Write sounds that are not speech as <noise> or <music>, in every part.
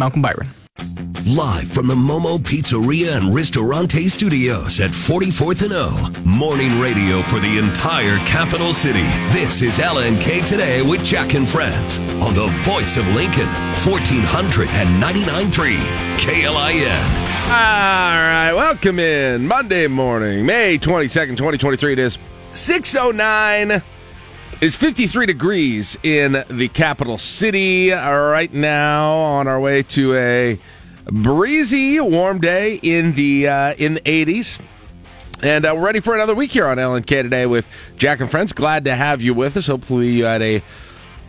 Malcolm Byron. Live from the Momo Pizzeria and Ristorante Studios at 44th and O. Morning radio for the entire capital city. This is LNK Today with Jack and Friends on the voice of Lincoln, 1499.3 KLIN. All right, welcome in Monday morning, May 22nd, 2023. It is 609. It's 53 degrees in the capital city right now on our way to a breezy, warm day in the uh, in the 80s. And uh, we're ready for another week here on LNK today with Jack and Friends. Glad to have you with us. Hopefully, you had a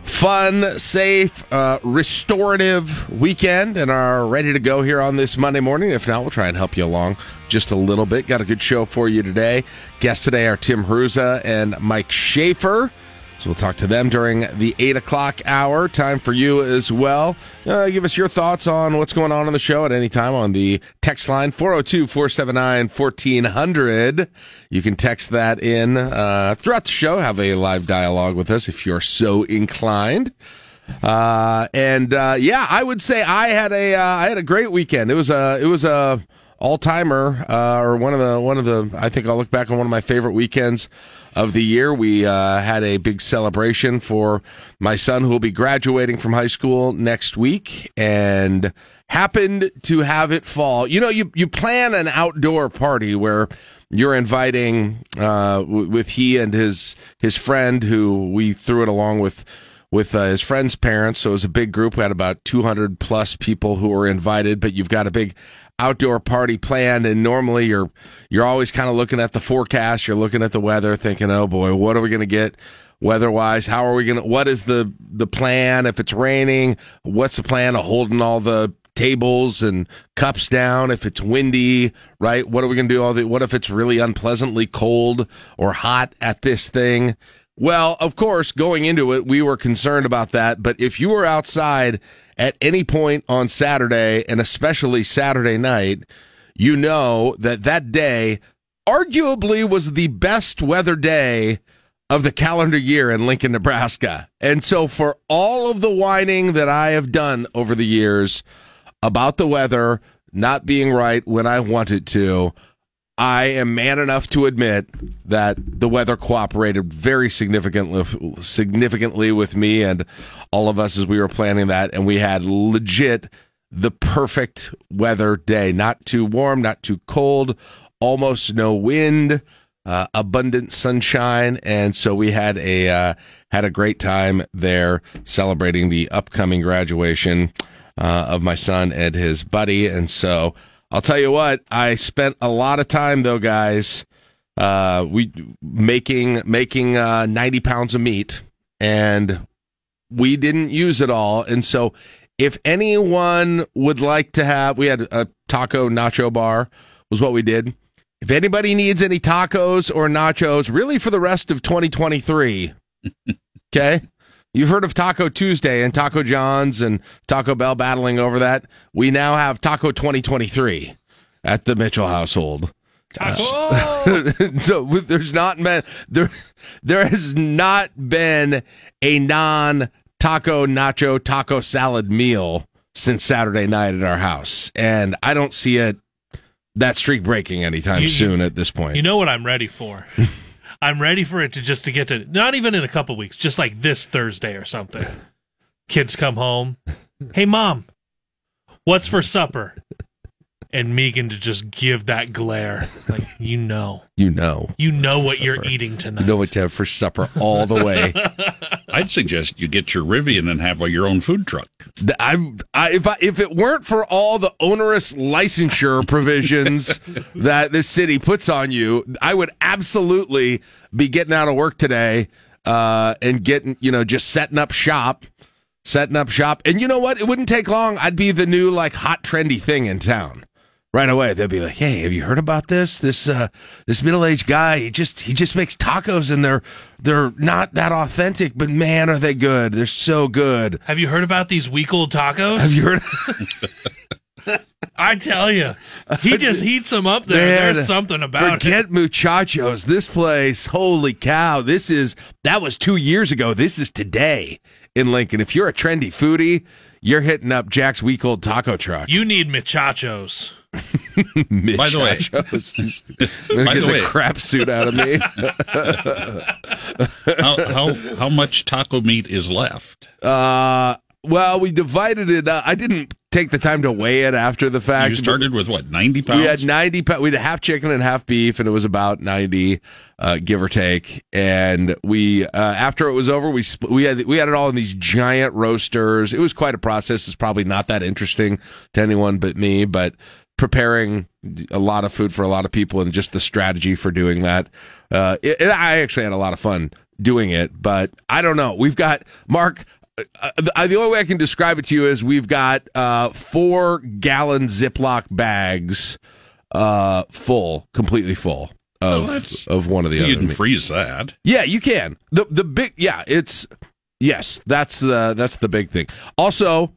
fun, safe, uh, restorative weekend and are ready to go here on this Monday morning. If not, we'll try and help you along just a little bit. Got a good show for you today. Guests today are Tim Hruza and Mike Schaefer. So we'll talk to them during the 8 o'clock hour. Time for you as well. Uh, give us your thoughts on what's going on in the show at any time on the text line 402 479 1400. You can text that in uh, throughout the show. Have a live dialogue with us if you're so inclined. Uh, and uh, yeah, I would say I had a uh, I had a great weekend. It was a it was a all timer uh, or one of the one of the I think I'll look back on one of my favorite weekends of the year. We uh, had a big celebration for my son who will be graduating from high school next week and happened to have it fall. You know, you, you plan an outdoor party where you're inviting uh, with he and his his friend who we threw it along with with uh, his friend's parents. So it was a big group. We had about 200 plus people who were invited, but you've got a big outdoor party planned and normally you're you're always kind of looking at the forecast you're looking at the weather thinking oh boy what are we going to get weather wise how are we going to what is the the plan? If it's raining what's the plan of holding all the tables and cups down? If it's windy right what are we going to do all the what if it's really unpleasantly cold or hot at this thing? Well of course going into it we were concerned about that but if you were outside at any point on Saturday and especially Saturday night, you know that that day arguably was the best weather day of the calendar year in Lincoln, Nebraska. And so for all of the whining that I have done over the years about the weather not being right when I want it to, I am man enough to admit that the weather cooperated very significantly significantly with me and all of us as we were planning that. And we had legit the perfect weather day. Not too warm, not too cold, almost no wind, uh, abundant sunshine. And so we had a uh, had a great time there celebrating the upcoming graduation uh, of my son and his buddy. And so I'll tell you what, I spent a lot of time though, guys. Uh, we making making uh, ninety pounds of meat, and we didn't use it all. And so, if anyone would like to have, we had a taco nacho bar was what we did. If anybody needs any tacos or nachos, really for the rest of 2023, <laughs> okay, You've heard of Taco Tuesday and Taco John's and Taco Bell battling over that. We now have Taco 2023 at the Mitchell household. Taco. Uh, <laughs> so there's not been there there has not been a non taco nacho taco salad meal since Saturday night at our house, and I don't see it that streak breaking anytime You- soon at this point. You know what I'm ready for? <laughs> I'm ready for it to just to get to not even in a couple weeks, just like this Thursday or something. Kids come home. Hey mom, what's for supper? And Megan to just give that glare. Like, you know. you know, You know what you're eating tonight. you know what to have for supper all the way. <laughs> I'd suggest you get your Rivian and have your own food truck. I, I, if I, if it weren't for all the onerous licensure provisions <laughs> that this city puts on you, I would absolutely be getting out of work today uh, and getting you know just setting up shop, setting up shop. And you know what? It wouldn't take long. I'd be the new like hot trendy thing in town. Right away, they'll be like, "Hey, have you heard about this? This uh, this middle aged guy. He just he just makes tacos, and they're they're not that authentic, but man, are they good? They're so good. Have you heard about these week old tacos? Have you heard? <laughs> <laughs> I tell you, he just heats them up there. Man, There's something about it. Forget muchachos. This place, holy cow! This is that was two years ago. This is today in Lincoln. If you're a trendy foodie, you're hitting up Jack's week old taco truck. You need muchachos. By the way- <laughs> <laughs> By get the way- crap suit out of me. <laughs> how, how how much taco meat is left? uh, well, we divided it. Uh, I didn't take the time to weigh it after the fact. You started with what ninety pounds? We had 90 pounds. We had half chicken and half beef, and it was about 90, uh, give or take. And we, uh, after it was over, we, sp- we had, we had it all in these giant roasters. It was quite a process. It's probably not that interesting to anyone but me, but preparing a lot of food for a lot of people and just the strategy for doing that. Uh, it, it- I actually had a lot of fun doing it, but I don't know. We've got Mark. Uh, the, the only way I can describe it to you is we've got uh, four gallon Ziploc bags uh, full, completely full of that's- of one of the you other. can freeze that. Yeah, you can. The the big yeah, it's yes, that's the that's the big thing. Also,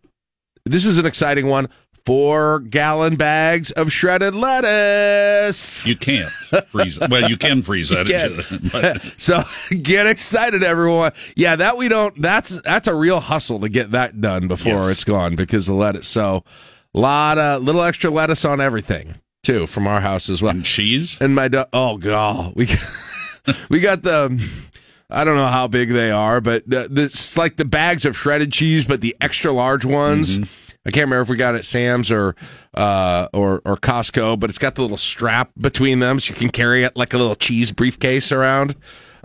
this is an exciting one. Four gallon bags of shredded lettuce. You can't freeze. it. well, you can freeze that. can. <laughs> <laughs> so get excited, everyone. Yeah, that we don't. That's that's a real hustle to get that done before Yes. it's gone because the lettuce. So, a lot of little extra lettuce on everything too from our house as well. and cheese. And my do- oh god, we <laughs> we got the I don't know how big they are, but the, the, it's like the bags of shredded cheese, but the extra large ones. Mm-hmm. I can't remember if we got it at Sam's or uh, or or Costco, but it's got the little strap between them, so you can carry it like a little cheese briefcase around.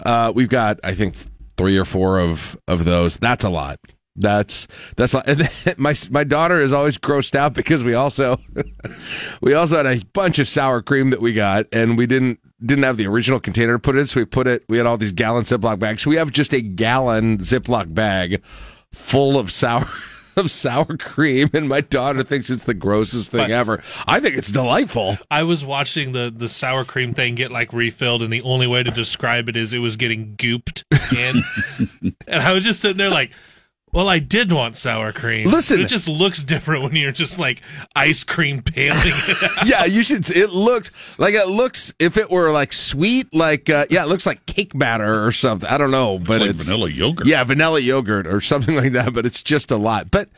Uh, we've got I think three or four of of those. That's a lot. That's that's <laughs> my my daughter is always grossed out because we also <laughs> we also had a bunch of sour cream that we got and we didn't didn't have the original container to put it in, so we put it we had all these gallon Ziploc bags. So we have just a gallon Ziploc bag full of sour <laughs> of sour cream and my daughter thinks it's the grossest thing But- ever. I think it's delightful. I was watching the the sour cream thing get like refilled, and the only way to describe it is it was getting gooped in, <laughs> and I was just sitting there like. Well, I did want sour cream. Listen- it just looks different when you're just like ice cream paling <laughs> yeah, you should. It looks like it looks. If it were like sweet, like uh, yeah, it looks like cake batter or something. I don't know, but like it's vanilla yogurt. Yeah, vanilla yogurt or something <laughs> like that. But it's just a lot. But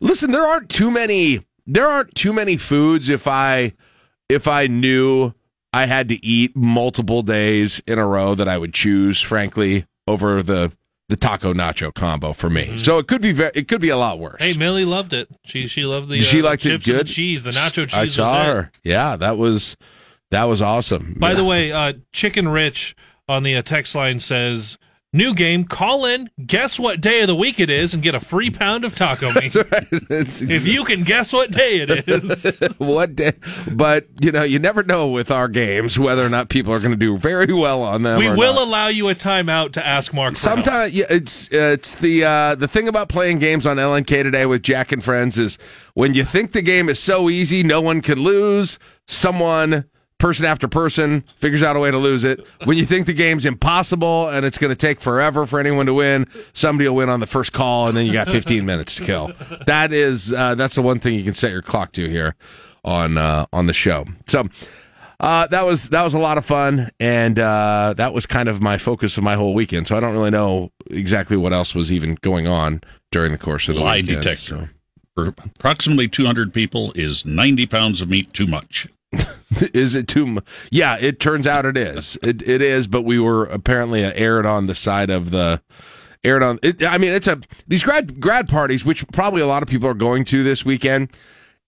listen, there aren't too many. There aren't too many foods. If I if I knew I had to eat multiple days in a row, that I would choose, frankly, over the the taco nacho combo for me. So it could be very, it could be a lot worse. Hey, Millie loved it. She she loved the She uh, liked it good? the cheese, the nacho cheese. I saw her. Yeah, that was that was awesome. By Yeah. the way, uh, Chicken Rich on the uh, text line says, "New game. Call in. Guess what day of the week it is, and get a free pound of taco <laughs> meat. It's if you can guess what day it <laughs> is." what day, but you know, you never know with our games whether or not people are going to do very well on them. we will not. allow you a timeout to ask Mark. Sometimes yeah, it's it's the uh, the thing about playing games on LNK today with Jack and friends is when you think the game is so easy, no one can lose. Someone, person after person, figures out a way to lose it. When you think the game's impossible and it's going to take forever for anyone to win, somebody will win on the first call, and then you got 15 minutes to kill. That is uh, that's the one thing you can set your clock to here on uh, on the show. So. Uh, that was that was a lot of fun, and uh, that was kind of my focus of my whole weekend. So I don't really know exactly what else was even going on during the course of the Lie weekend. detector. For approximately 200 people, is 90 pounds of meat too much? <laughs> Is it too? mu- Yeah, it turns out it is. It it is, but we were apparently uh, aired on the side of the aired on. It, I mean, it's a these grad grad parties, which probably a lot of people are going to this weekend.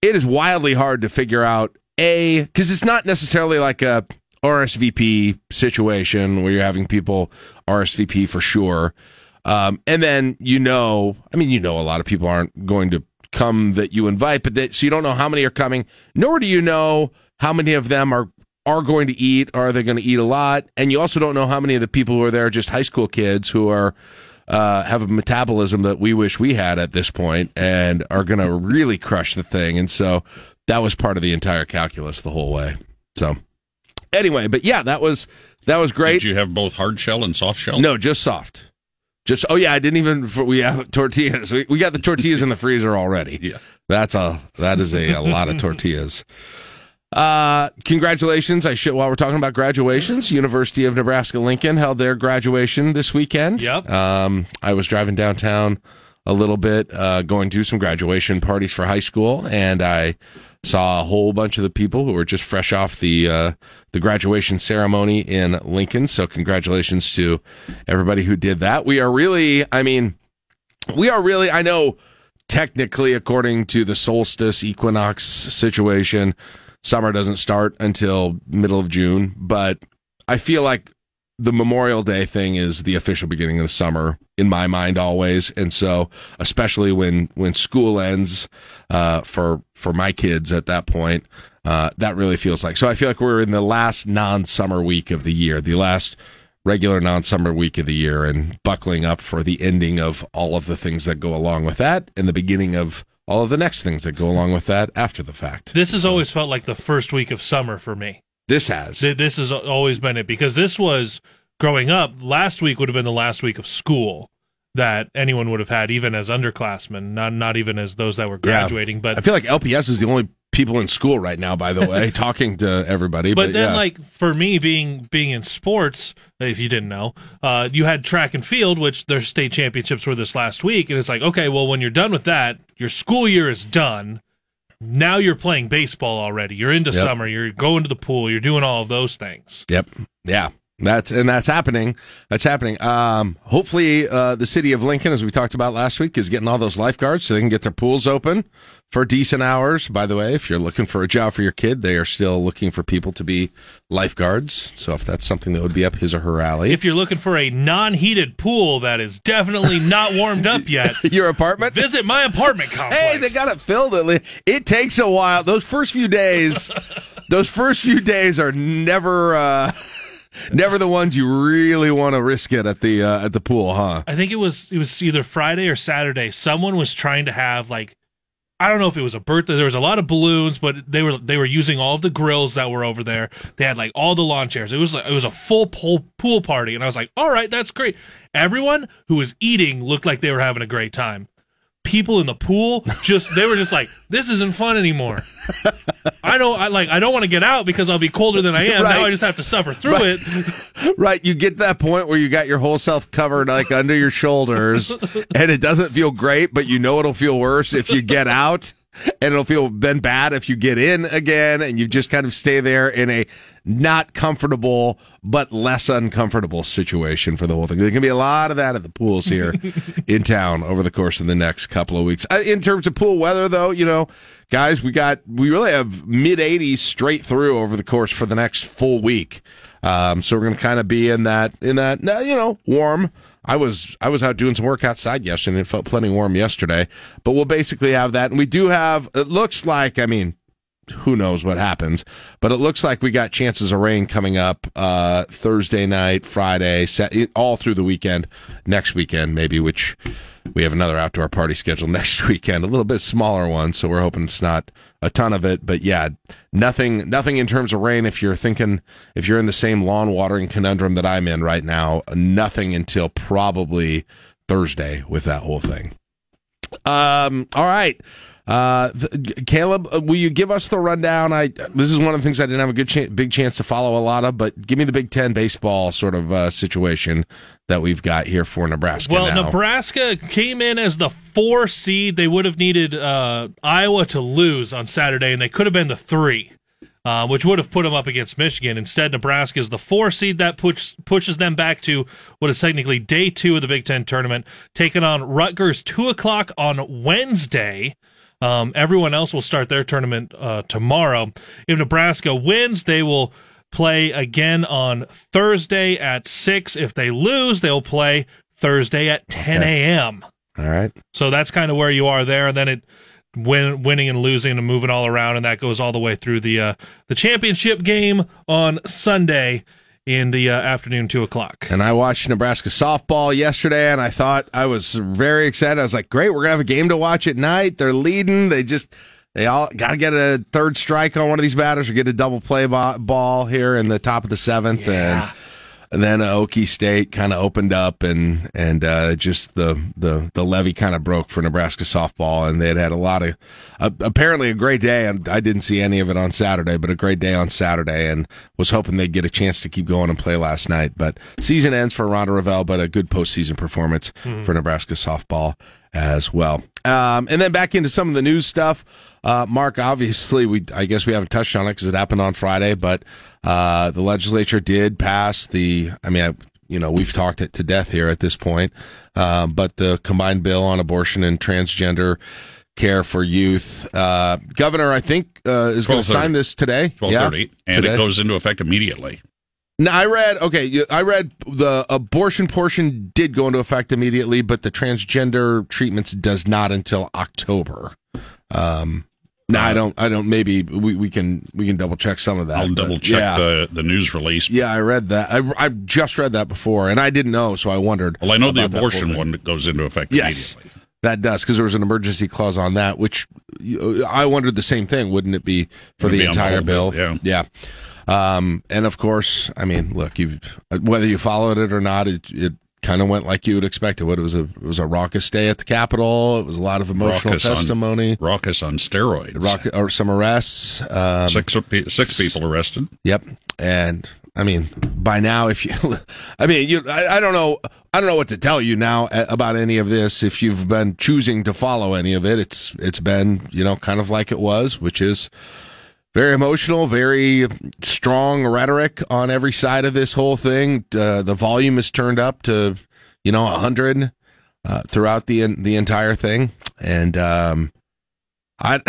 It is wildly hard to figure out a because it's not necessarily like a RSVP situation where you're having people RSVP for sure. Um, and then you know, I mean, you know, a lot of people aren't going to come that you invite, but that so you don't know how many are coming, nor do you know how many of them are are going to eat. Are they going to eat a lot? And you also don't know how many of the people who are there are just high school kids who are uh, have a metabolism that we wish we had at this point and are going to really crush the thing. And so that was part of the entire calculus the whole way. So anyway, but yeah, that was that was great. Did you have both hard shell and soft shell? No, just soft. Just oh yeah, I didn't even we have tortillas. We, we got the tortillas in the freezer already. <laughs> Yeah. That's a that is a, a lot of tortillas. Uh, congratulations! I should while we're talking about graduations, University of Nebraska Lincoln held their graduation this weekend. Yep. Um, I was driving downtown a little bit, uh, going to some graduation parties for high school, and I saw a whole bunch of the people who were just fresh off the uh, the graduation ceremony in Lincoln. So congratulations to everybody who did that. We are really, I mean, we are really. I know technically, according to the solstice equinox situation, summer doesn't start until middle of June, but I feel like the Memorial Day thing is the official beginning of the summer in my mind always, and so especially when when school ends uh, for for my kids at that point, uh, that really feels like. So I feel like we're in the last non-summer week of the year, the last regular non-summer week of the year, and buckling up for the ending of all of the things that go along with that, and the beginning of all of the next things that go along with that after the fact. This has always felt like the first week of summer for me. This has. Th- This has always been it because this was growing up. Last week would have been the last week of school that anyone would have had, even as underclassmen, not not even as those that were Yeah. graduating. But I feel like LPS is the only people in school right now. By the way, <laughs> talking to everybody. But, but then yeah. like for me being being in sports if you didn't know uh, you had track and field which their state championships were this last week and it's like okay well when you're done with that your school year is done now you're playing baseball already you're into Yep. summer you're going to the pool you're doing all of those things Yep. Yeah. That's and that's happening. That's happening. Um, hopefully, uh, the city of Lincoln, as we talked about last week, is getting all those lifeguards so they can get their pools open for decent hours. By the way, if you're looking for a job for your kid, they are still looking for people to be lifeguards. So if that's something that would be up his or her alley, if you're looking for a non-heated pool that is definitely not warmed up <laughs> yet your apartment. visit my apartment complex <laughs> Hey, they got it filled. At least. It takes a while. Those first few days, <laughs> those first few days are never, uh, <laughs> never the ones you really want to risk it at the uh, at the pool, huh? I think it was it was either Friday or Saturday. Someone was trying to have like I don't know if it was a birthday. There was a lot of balloons, but they were they were using all of the grills that were over there. They had like all the lawn chairs. It was it was a full pool pool party, and I was like, all right, that's great. Everyone who was eating looked like they were having a great time. People in the pool just they were just like, this isn't fun anymore. I don't I like I don't want to get out because I'll be colder than I am. Right. Now I just have to suffer through Right. it. Right, you get to that point where you got your whole self covered like under your shoulders, and it doesn't feel great, but you know it'll feel worse if you get out, and it'll feel then bad if you get in again, and you just kind of stay there in a not comfortable but less uncomfortable situation for the whole thing. There can be a lot of that at the pools here <laughs> in town over the course of the next couple of weeks. Uh, In terms of pool weather, though, you know, guys, we got we really have mid 80s straight through over the course for the next full week. Um, so we're going to kind of be in that in that you know warm. I was I was out doing some work outside yesterday and it felt plenty warm yesterday. But we'll basically have that, and we do have. It looks like I mean who knows what happens. But it looks like we got chances of rain coming up uh, Thursday night, Friday, set, all through the weekend, next weekend maybe, which we have another outdoor party scheduled <laughs> next weekend, a little bit smaller one. So we're hoping it's not a ton of it. But yeah, nothing, nothing in terms of rain. If you're thinking, if you're in the same lawn watering conundrum that I'm in right now, nothing until probably Thursday with that whole thing. Um, all right. Uh, th- Caleb, uh, will you give us the rundown? I this is one of the things I didn't have a good chan big chance to follow a lot of, but give me the Big Ten baseball sort of uh, situation that we've got here for Nebraska. Well, now. Nebraska came in as the four seed. They would have needed uh, Iowa to lose on Saturday, and they could have been the three, uh, which would have put them up against Michigan. Instead, Nebraska is the four seed that push, pushes them back to what is technically day two of the Big Ten tournament, taking on Rutgers two o'clock on Wednesday. Um, everyone else will start their tournament uh, tomorrow. If Nebraska wins, they will play again on Thursday at 6. If they lose, they'll play Thursday at 10 a.m. all right. So that's kind of where you are there. And then it win, winning and losing and moving all around, and that goes all the way through the uh, the championship game on Sunday in the uh, afternoon, 2 o'clock. And I watched Nebraska softball yesterday, and I thought I was very excited. I was like, "Great, we're gonna have a game to watch at night." They're leading. They just they all got to get a third strike on one of these batters or get a double play ball here in the top of the seventh, and and then Okie State kind of opened up, and and uh, just the the the levee kind of broke for Nebraska softball, and they had had a lot of uh, apparently a great day, and I didn't see any of it on Saturday, but a great day on Saturday, and was hoping they'd get a chance to keep going and play last night. But season ends for Rhonda Revelle, but a good postseason performance for Nebraska softball as well. Um, and then back into some of the news stuff. Uh, Mark, obviously, we I guess we haven't touched on it because it happened on Friday, but uh, the legislature did pass the. I mean, I, you know, we've talked it to death here at this point, um, but the combined bill on abortion and transgender care for youth. Uh, Governor, I think, uh, is going to sign this today. Twelve thirty, yeah, and today. it goes into effect immediately. Now, I read, okay, I read the abortion portion did go into effect immediately, but the transgender treatments does not until October. Um, no, I uh, don't. I don't. Maybe we, we can we can double check some of that. I'll double check yeah. the the news release. Yeah, I read that. I I just read that before, and I didn't know, so I wondered. Well, I know the abortion one that goes into effect yes, immediately. That does because there was an emergency clause on that, which uh, I wondered the same thing. Wouldn't it be for It'd the be entire bill? bill? Yeah, yeah. Um, and of course, I mean, look, you uh, whether you followed it or not, it, it kind of went like you would expect it would. It was a it was a raucous day at the Capitol. It was a lot of emotional raucous testimony. On, raucous on steroids. Rock, or some arrests. Um, six six people arrested. Yep. And I mean, by now, if you, <laughs> I mean, you, I, I don't know, I don't know what to tell you now about any of this. If you've been choosing to follow any of it, it's it's been you know kind of like it was, which is very emotional, very strong rhetoric on every side of this whole thing. Uh, the volume is turned up to, you know, hundred uh, throughout the the entire thing, and um, I,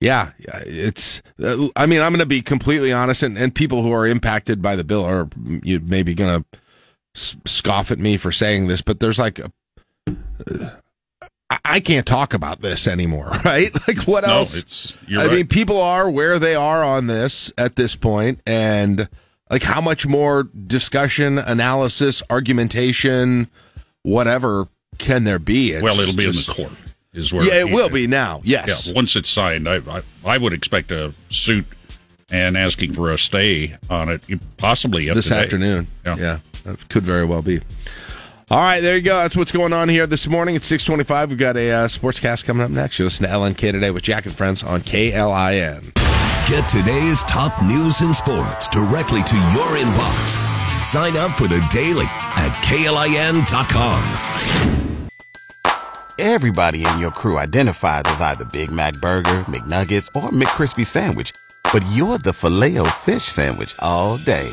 yeah, it's. Uh, I mean, I'm going to be completely honest, and, and people who are impacted by the bill are you maybe going to scoff at me for saying this, but there's like a, I can't talk about this anymore, <laughs> right? <laughs> Like what no, else? It's, I right. mean, people are where they are on this at this point, and like how much more discussion, analysis, argumentation, whatever can there be? It's well, it'll be just, in the court. Is where yeah, it will be now. Yes, yeah, once it's signed, I, I I would expect a suit and asking for a stay on it, possibly this today. afternoon. Yeah. yeah, that could very well be. All right, there you go. That's what's going on here this morning. It's 625. We've got a uh, sportscast coming up next. You listen to LNK Today with Jack and Friends on KLIN. Get today's top news and sports directly to your inbox. Sign up for the daily at KLIN.com. Everybody in your crew identifies as either Big Mac Burger, McNuggets, or McCrispy Sandwich, but you're the filet fish Sandwich all day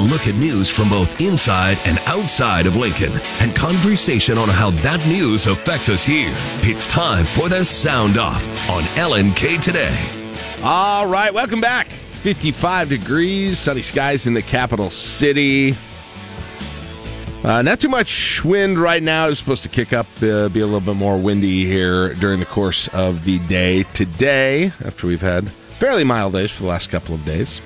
Look at news from both inside and outside of Lincoln and conversation on how that news affects us here. It's time for the Sound Off on LNK Today. All right, welcome back. 55 degrees, sunny skies in the capital city. Uh, not too much wind right now. It's supposed to kick up, uh, be a little bit more windy here during the course of the day today, after we've had fairly mild days for the last couple of days.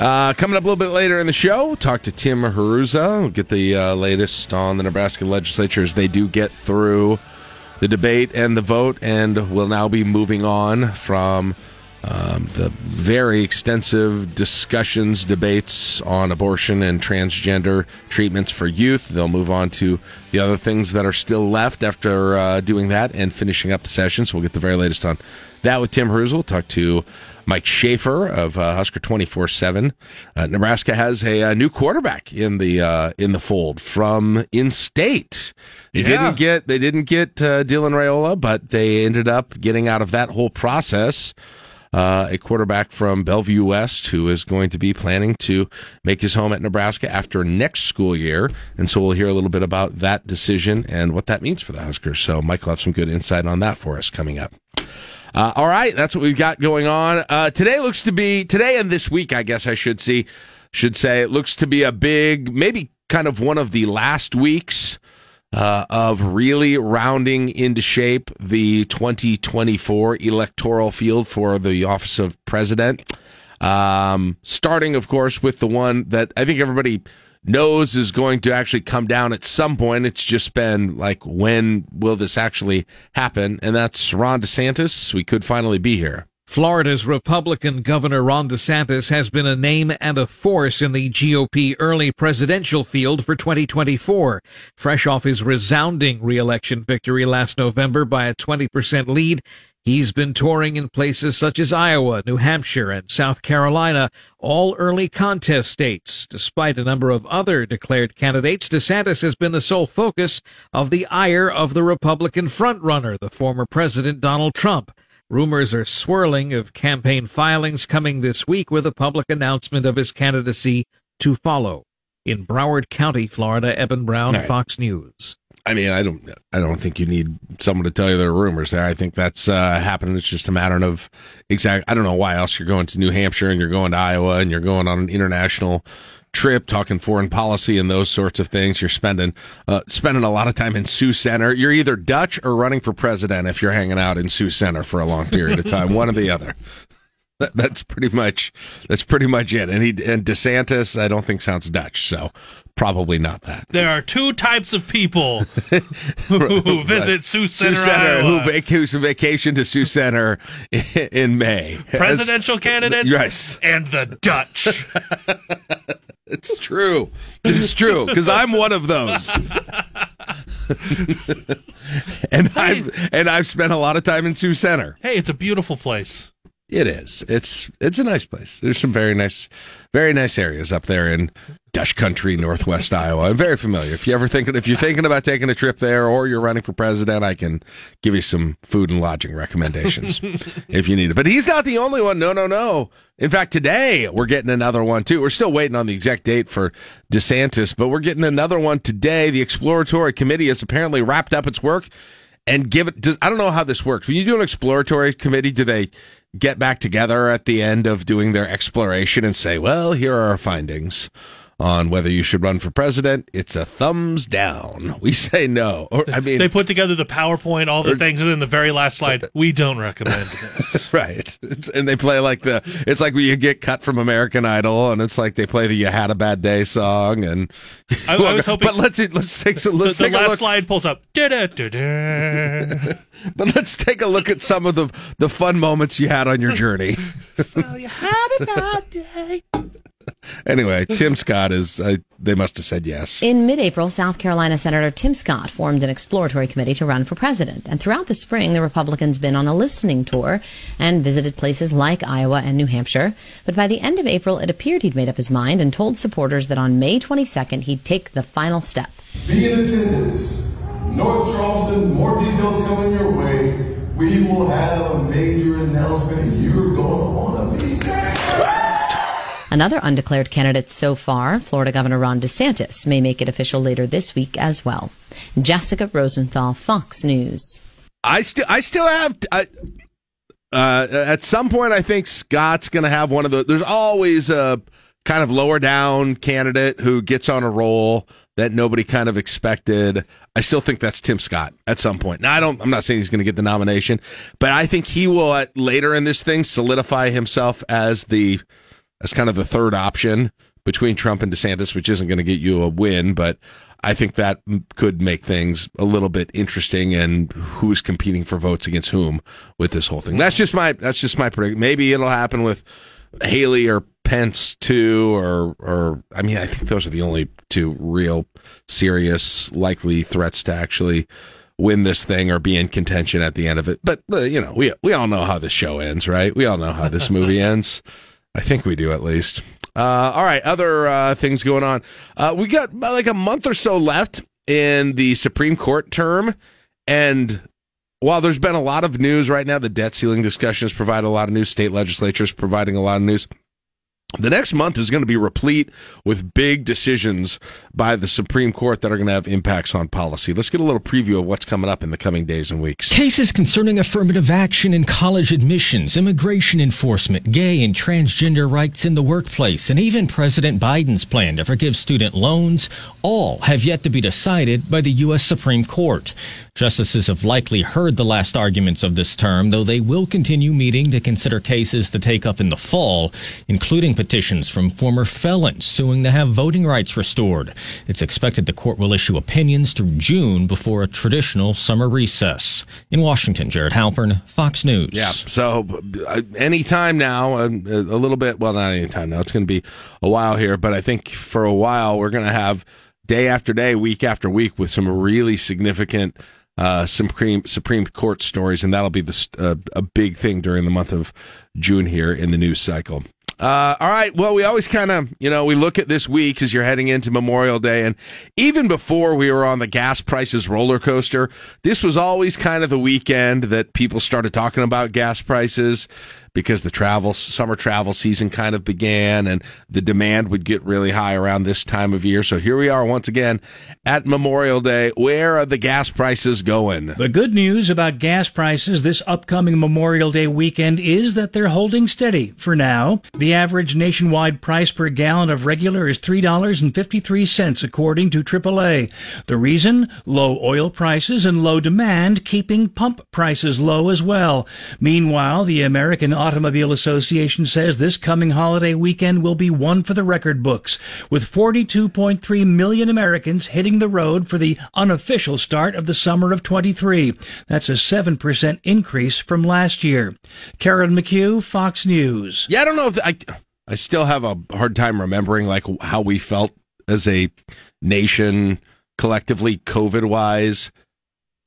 Uh, coming up a little bit later in the show, talk to Tim Hruza. We'll get the uh, latest on the Nebraska legislature as they do get through the debate and the vote, and we'll now be moving on from um, the very extensive discussions, debates on abortion and transgender treatments for youth. They'll move on to the other things that are still left after uh, doing that and finishing up the session. So we'll get the very latest on that with Tim Hruza. We'll talk to Mike Schaefer of uh, Husker twenty four seven. Uh, Nebraska has a, a, new quarterback in the uh, in the fold from in state. They yeah. didn't get they didn't get uh, Dylan Raiola, but they ended up getting out of that whole process. Uh, a quarterback from Bellevue West who is going to be planning to make his home at Nebraska after next school year. And so we'll hear a little bit about that decision and what that means for the Huskers. So Mike will have some good insight on that for us coming up. Uh, all right, that's what we've got going on. Uh, today looks to be today and this week, I guess I should see should say it looks to be a big, maybe kind of one of the last weeks uh, of really rounding into shape the 2024 electoral field for the office of president. Um, starting, of course, with the one that I think everybody knows is going to actually come down at some point. It's just been like, when will this actually happen? And that's Ron DeSantis. We could finally be here. Florida's Republican Governor Ron DeSantis has been a name and a force in the GOP early presidential field for 2024. Fresh off his resounding reelection victory last November by a 20% lead, he's been touring in places such as Iowa, New Hampshire, and South Carolina, all early contest states. Despite a number of other declared candidates, DeSantis has been the sole focus of the ire of the Republican frontrunner, the former President Donald Trump. Rumors are swirling of campaign filings coming this week with a public announcement of his candidacy to follow. In Broward County, Florida, Eben Brown, right. Fox News. I mean, I don't, I don't think you need someone to tell you there are rumors there. I think that's uh, happening. It's just a matter of exact. I don't know why else you're going to New Hampshire and you're going to Iowa and you're going on an international trip, talking foreign policy and those sorts of things. You're spending uh, spending a lot of time in Sioux Center. You're either Dutch or running for president if you're hanging out in Sioux Center for a long period of time. One or the other. That, <laughs> that's pretty much that's pretty much it. And he and DeSantis, I don't think sounds Dutch, so probably not that. There are two types of people <laughs> who <laughs> visit Sioux Center, Sioux Center who vac- who's vacation to Sioux Center in, in May. Presidential candidates Yes. and the Dutch. It's true. It's true because I'm one of those. and I've and I've spent a lot of time in Sioux Center. hey, it's a beautiful place. It is. It's it's a nice place. There's some very nice, very nice areas up there in Dutch country, northwest Iowa. I'm very familiar. If you ever thinking if you're thinking about taking a trip there or you're running for president, I can give you some food and lodging recommendations <laughs> if you need it. But he's not the only one. No, no, no. In fact, today we're getting another one too. We're still waiting on the exact date for DeSantis, but we're getting another one today. The exploratory committee has apparently wrapped up its work and give it. I don't know how this works. When you do an exploratory committee, do they get back together at the end of doing their exploration and say, "Well, here are our findings." On whether you should run for president, it's a thumbs down. <laughs> We say no. Or I mean, They put together the PowerPoint, all the things, and then the very last slide, we don't recommend this. <laughs> right. <laughs> And they play like the. It's like when you get cut from American Idol, and it's like they play the "You Had a Bad Day" song, and. I, I was hoping But let's let's take so let's the take a last look. slide pulls up. But let's take a look at some of the the fun moments you had on your journey. so you had a bad day. Anyway, Tim Scott is. Uh, they must have said yes. In mid April, South Carolina Senator Tim Scott formed an exploratory committee to run for president. And throughout the spring, the Republicans been on a listening tour and visited places like Iowa and New Hampshire. But by the end of April, it appeared he'd made up his mind and told supporters that on May 22nd, he'd take the final step. Be in attendance. North Charleston, more details coming your way. We will have a major announcement and you're going to want to be there. Another undeclared candidate so far, Florida Governor Ron DeSantis, may make it official later this week as well. Jessica Rosenthal, Fox News. I still I still have. Uh, at some point, I think Scott's going to have one of the. There's always a kind of lower down candidate who gets on a roll that nobody kind of expected. I still think that's Tim Scott at some point. Now, I don't. I'm not saying he's going to get the nomination, but I think he will at, later in this thing solidify himself as the as kind of the third option between Trump and DeSantis, which isn't going to get you a win, but I think that could make things a little bit interesting and who's competing for votes against whom with this whole thing. That's just my that's just my prediction. Maybe it'll happen with Haley or Pence too, or or I mean I think those are the only two real serious likely threats to actually win this thing or be in contention at the end of it. But you know, we we all know how this show ends, right? We all know how this movie <laughs> ends. I think we do at least. Uh, all right, other uh, things going on. Uh, we got like a month or so left in the Supreme Court term, and while there's been a lot of news right now, the debt ceiling discussions provide a lot of news. State legislatures providing a lot of news. The next month is going to be replete with big decisions by the Supreme Court that are going to have impacts on policy. Let's get a little preview of what's coming up in the coming days and weeks. Cases concerning affirmative action in college admissions, immigration enforcement, gay and transgender rights in the workplace, and even President Biden's plan to forgive student loans all have yet to be decided by the U.S. Supreme Court. Justices have likely heard the last arguments of this term, though they will continue meeting to consider cases to take up in the fall, including petitions from former felons suing to have voting rights restored. It's expected the court will issue opinions through June before a traditional summer recess. In Washington, Jared Halpern, Fox News. Yeah. So uh, anytime now, uh, a little bit, well, not anytime now, it's going to be a while here, but I think for a while we're going to have day after day, week after week with some really significant uh, Supreme Supreme Court stories, and that'll be the, uh, a big thing during the month of June here in the news cycle. Uh, all right. Well, we always kind of, you know, we look at this week as you're heading into Memorial Day. And even before we were on the gas prices roller coaster, this was always kind of the weekend that people started talking about gas prices because the travel, summer travel season kind of began and the demand would get really high around this time of year. So here we are once again at Memorial Day. Where are the gas prices going? The good news about gas prices this upcoming Memorial Day weekend is that they're holding steady for now. The average nationwide price per gallon of regular is $3.53 according to AAA. The reason? Low oil prices and low demand keeping pump prices low as well. Meanwhile, the American Automobile Association says this coming holiday weekend will be one for the record books, with 42.3 million Americans hitting the road for the unofficial start of the summer of 23. That's a 7% increase from last year. Karen McHugh, Fox News. Yeah, I don't know if I, I still have a hard time remembering like how we felt as a nation collectively COVID wise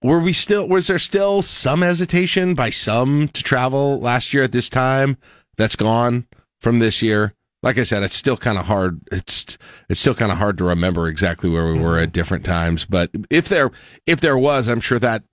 were we still was there still some hesitation by some to travel last year at this time that's gone from this year? Like i said it's still kind of hard it's it's still kind of hard to remember exactly where we were at mm-hmm. different times but if there if there was i'm sure that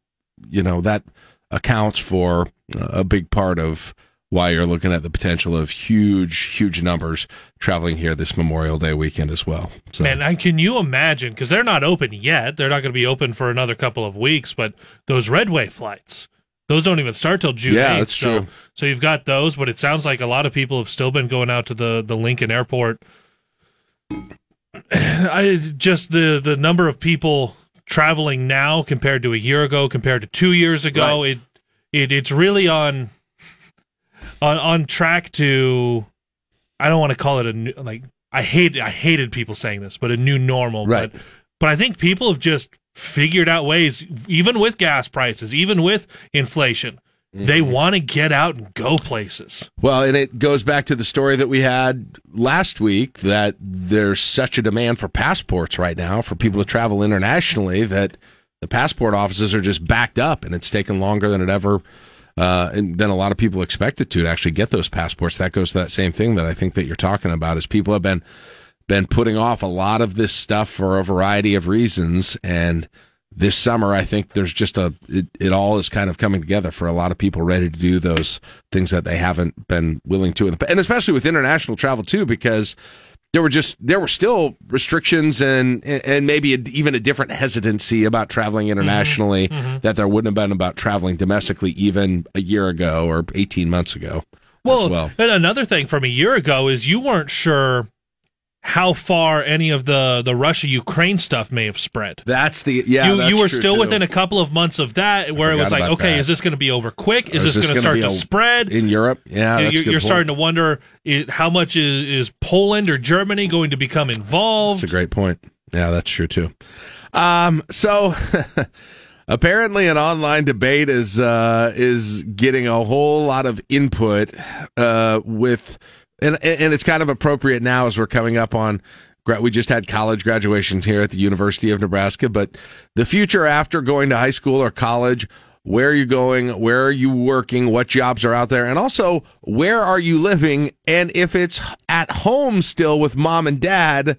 you know that accounts for a big part of why you're looking at the potential of huge huge numbers traveling here this memorial day weekend as well so Man, and can you imagine? Because they're not open yet. They're not going to be open for another couple of weeks. But those Redway flights, those don't even start till June. Yeah, 8th, that's so, true. So you've got those, but it sounds like a lot of people have still been going out to the the Lincoln Airport. <sighs> I just the the number of people traveling now compared to a year ago, compared to two years ago, it it it's really on on on track to. I don't want to call it a new, like I hate I hated people saying this, but a new normal. Right. But but I think people have just figured out ways, even with gas prices, even with inflation, they Mm-hmm. want to get out and go places. Well, and it goes back to the story that we had last week that there's such a demand for passports right now for people to travel internationally that the passport offices are just backed up and it's taken longer than it ever uh, and then a lot of people expected to to actually get those passports. That goes to that same thing that I think that you're talking about is people have been been putting off a lot of this stuff for a variety of reasons and this summer i think there's just a it, it all is kind of coming together for a lot of people ready to do those things that they haven't been willing to and especially with international travel too because there were just there were still restrictions and and maybe a, even a different hesitancy about traveling mm-hmm. internationally mm-hmm. that there wouldn't have been about traveling domestically even a year ago or 18 months ago Well, as well another thing from a year ago is you weren't sure how far any of the the Russia Ukraine stuff may have spread. that's the yeah you you were still too. within a couple of months of that, where it was like, okay, that. is this going to be over quick? Is Or this going to start to spread? in europe yeah You- that's a you're point. starting to wonder i how much is, is Poland or Germany going to become involved? That's a great point. Yeah, that's true too. Um, so <laughs> apparently, an online debate is uh, is getting a whole lot of input uh, with, and and it's kind of appropriate now as we're coming up on. We just had college graduations here at the University of Nebraska, but the future after going to high school or college. Where are you going? Where are you working? What jobs are out there? And also, where are you living? And if it's at home still with mom and dad,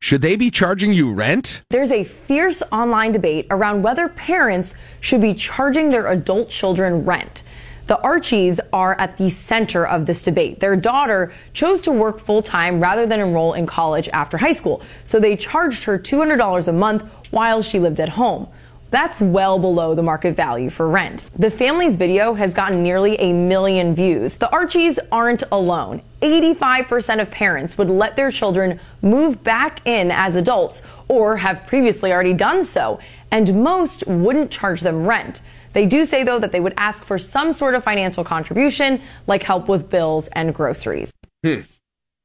should they be charging you rent? There's a fierce online debate around whether parents should be charging their adult children rent. The Archies are at the center of this debate. Their daughter chose to work full time rather than enroll in college after high school, so they charged her $200 a month while she lived at home. That's well below the market value for rent. The family's video has gotten nearly a million views. The Archies aren't alone. 85% of parents would let their children move back in as adults or have previously already done so, and most wouldn't charge them rent. They do say, though, that they would ask for some sort of financial contribution, like help with bills and groceries. Hmm.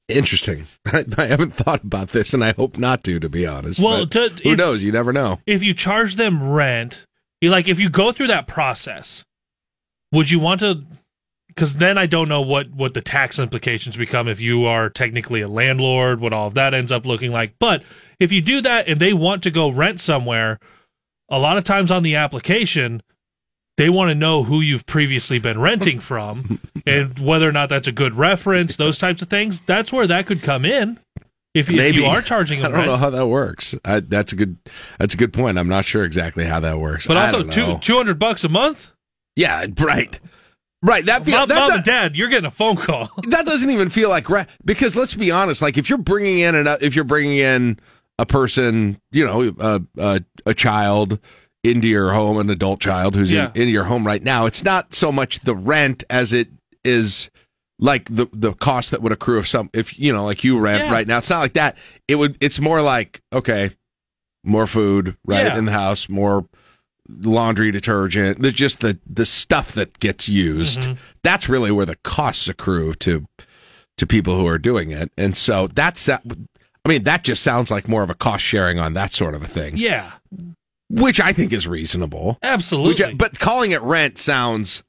Interesting. <laughs> I, I haven't thought about this, and I hope not to, to be honest. Well, to- who if- knows? You never know. if you charge them rent, you like if you go through that process, would you want to? Because then I don't know what what the tax implications become if you are technically a landlord, what all of that ends up looking like. But if you do that and they want to go rent somewhere, a lot of times on the application. They want to know who you've previously been renting from <laughs> and whether or not that's a good reference, those types of things. That's where that could come in. If, if Maybe you are charging <laughs> I don't rent. know how that works. I, that's a good. That's a good point. I'm not sure exactly how that works. But I also two two hundred bucks a month. Yeah, right, right. That feel, Mom, that, mom that- and dad, you're getting a phone call. <laughs> that doesn't even feel like re- because let's be honest. Like if you're bringing in an, if you're bringing in a person, you know, a a, a child into your home, an adult child who's Yeah. in, in your home right now, it's not so much the rent as it is like the the cost that would accrue if some if you know like you rent Yeah. right now. It's not like that. It would. It's more like okay, more food right Yeah. in the house, more laundry detergent. There's just the the stuff that gets used. Mhm. That's really where the costs accrue to to people who are doing it. And so that's that. I mean that just sounds like more of a cost sharing on that sort of a thing, Yeah, which I think is reasonable. absolutely. Which, but calling it rent sounds.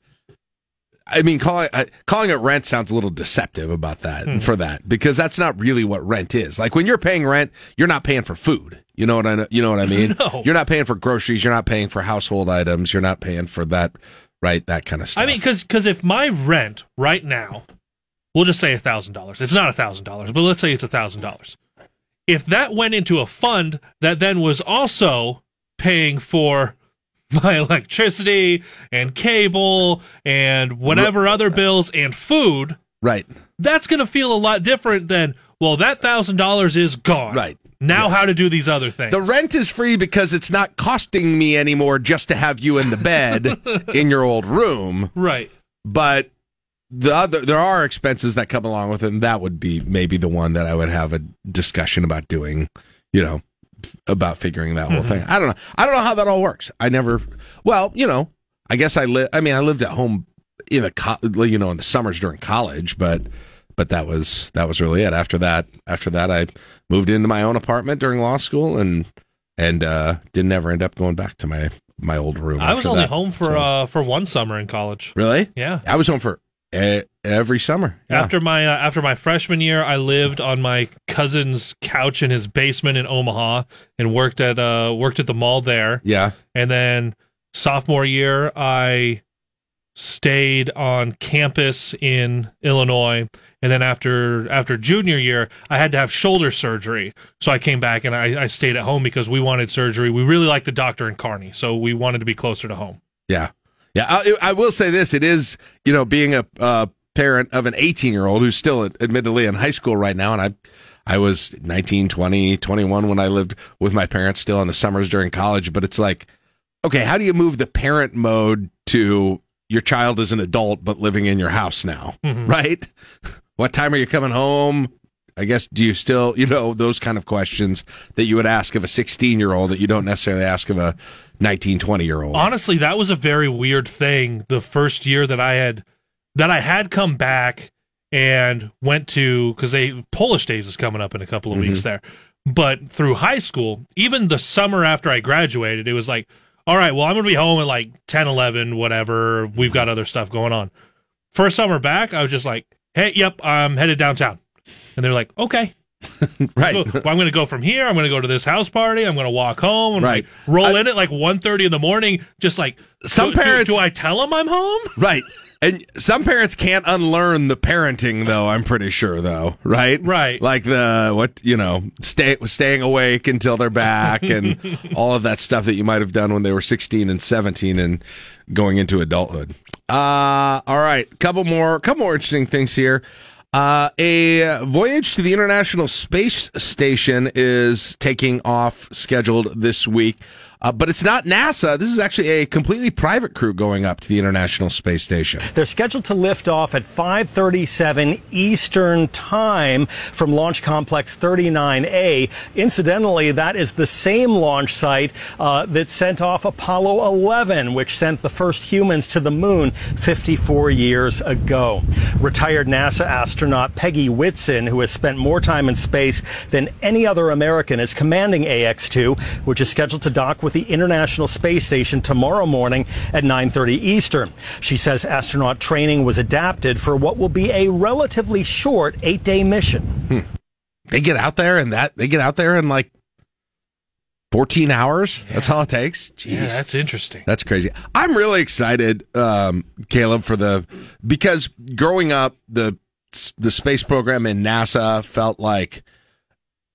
I mean, calling uh, calling it rent sounds a little deceptive about that Hmm. for that because that's not really what rent is. Like when you're paying rent, you're not paying for food. You know what I you know what I mean? <laughs> No. You're not paying for groceries. You're not paying for household items. You're not paying for that, right? That kind of stuff. I mean, because if my rent right now, we'll just say a thousand dollars. It's not a thousand dollars, but let's say it's a thousand dollars. If that went into a fund that then was also paying for <laughs> my electricity and cable and whatever other bills and food, right? that's going to feel a lot different than well, that thousand dollars is gone. Right. Now, how to do these other things? The rent is free because it's not costing me anymore just to have you in the bed <laughs> in your old room. right. But the other there are expenses that come along with it, and that would be maybe the one that I would have a discussion about doing, you know, about figuring that whole Mhm. thing. I don't know. I don't know how that all works. I never well, you know, I guess I live I mean, I lived at home in the co- you know, in the summers during college, but but that was that was really it. After that, after that I moved into my own apartment during law school and and uh didn't ever end up going back to my my old room. I was only that. home for So- uh for one summer in college. Really? Yeah. I was home for every summer. Yeah. After my uh, after my freshman year, I lived on my cousin's couch in his basement in Omaha and worked at uh worked at the mall there. Yeah. And then sophomore year, I stayed on campus in Illinois. And then after after junior year, I had to have shoulder surgery, so I came back and I, I stayed at home because we wanted surgery. We really liked the doctor in Kearney, so we wanted to be closer to home. Yeah. Yeah. I, I will say this. It is, you know, being a uh, parent of an 18 year old who's still admittedly in high school right now. And I, I was 19, 20, 21 when I lived with my parents still in the summers during college. But it's like, okay, how do you move the parent mode to your child is an adult, but living in your house now? Mhm. Right. <laughs> What time are you coming home? I guess, do you still, you know, those kind of questions that you would ask of a 16 year old that you don't necessarily ask of a 19, 20 year old? Honestly, that was a very weird thing the first year that I had that I had come back and went to because they Polish Days is coming up in a couple of weeks Mhm. there. But through high school, even the summer after I graduated, it was like, all right, well, I'm going to be home at like 10, 11, whatever. We've got other stuff going on. First summer back, I was just like, hey, yep, I'm headed downtown. And they're like, okay. <laughs> right. Well, I'm going to go from here. I'm going to go to this house party. I'm going to walk home and Right. like roll in at like 1.30 in the morning. Just like Some do- do- parents- Do, I tell them I'm home? <laughs> Right. And some parents can't unlearn the parenting though, I'm pretty sure though, right? Right. Like the what, you know, stay staying awake until they're back <laughs> and all of that stuff that you might have done when they were 16 and 17 and going into adulthood. Uh, all right, couple more, couple more interesting things here. Uh, a voyage to the International Space Station is taking off scheduled this week. Uh, but it's not NASA. This is actually a completely private crew going up to the International Space Station. They're scheduled to lift off at 5:37 Eastern Time from Launch Complex 39A. Incidentally, that is the same launch site uh, that sent off Apollo 11, which sent the first humans to the moon 54 years ago. Retired NASA astronaut Peggy Whitson, who has spent more time in space than any other American, is commanding AX-2, which is scheduled to dock with the International Space Station tomorrow morning at 9:30 Eastern. She says astronaut training was adapted for what will be a relatively short 8-day mission. Hmm. They get out there and that they get out there in like 14 hours. That's all it takes. Jeez. Yeah, that's interesting. That's crazy. I'm really excited, um, Caleb, for the because growing up, the the space program in NASA felt like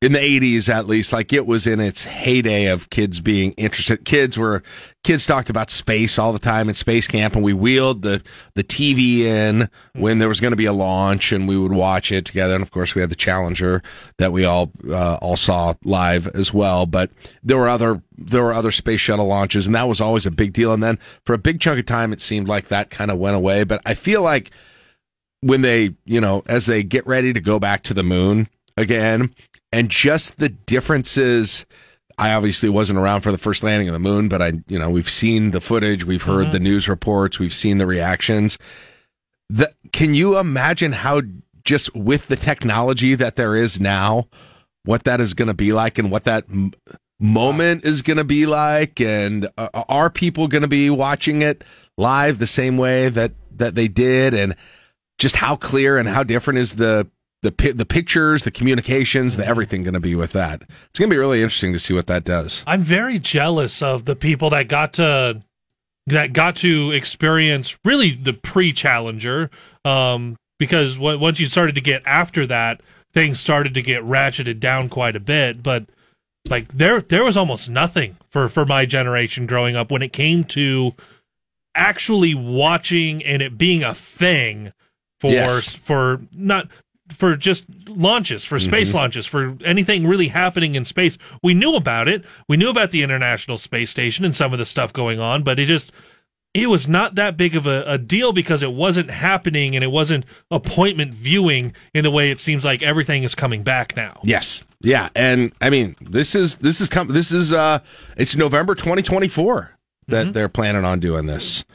in the 80s at least like it was in its heyday of kids being interested. Kids were kids talked about space all the time in space camp and we wheeled the the tv in when there was going to be a launch and we would watch it together. And of course we had the challenger that we all uh, all saw live as well. But there were other there were other space shuttle launches and that was always a big deal. And then for a big chunk of time it seemed like that kind of went away. But i feel like when they you know as they get ready to go back to the moon again and just the differences. I obviously wasn't around for the first landing of the moon, but I, you know, we've seen the footage, we've heard Mm-hmm. the news reports, we've seen the reactions. The, can you imagine how just with the technology that there is now, what that is going to be like, and what that m- moment is going to be like, and uh, are people going to be watching it live the same way that that they did, and just how clear and how different is the the pi- the pictures, the communications, the everything going to be with that. It's going to be really interesting to see what that does. I'm very jealous of the people that got to that got to experience really the pre-challenger um because w- once you started to get after that things started to get ratcheted down quite a bit but like there there was almost nothing for for my generation growing up when it came to actually watching and it being a thing for Yes. for not for just launches for space Mhm. launches for anything really happening in space we knew about it we knew about the international space station and some of the stuff going on but it just it was not that big of a, a deal because it wasn't happening and it wasn't appointment viewing in the way it seems like everything is coming back now Yes. Yeah, and I mean, this is this is com- this is uh it's November 2024 that they're planning on doing this.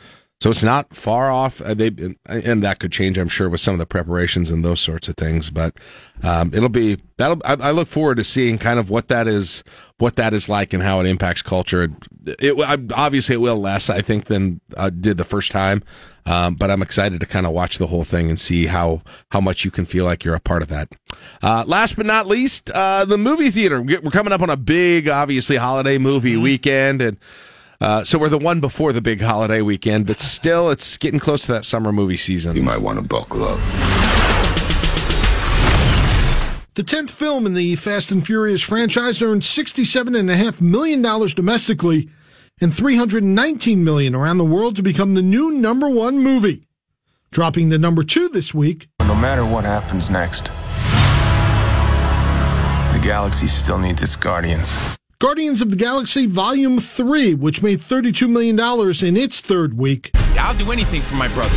So it's not far off. Uh, they and that could change, I'm sure, with some of the preparations and those sorts of things. But um, it'll be that'll. I, I look forward to seeing kind of what that is, what that is like, and how it impacts culture. It, it obviously it will less, I think, than uh, did the first time. Um, but I'm excited to kind of watch the whole thing and see how how much you can feel like you're a part of that. Uh, last but not least, uh, the movie theater. We're coming up on a big, obviously, holiday movie weekend, and uh, so we're the one before the big holiday weekend, but still, it's getting close to that summer movie season. You might want to buckle up. The 10th film in the Fast and Furious franchise earned $67.5 million domestically and 319 million around the world to become the new number one movie. Dropping the number two this week, No matter what happens next, the galaxy still needs its guardians. Guardians of the Galaxy Volume 3, which made $32 million in its third week. I'll do anything for my brother.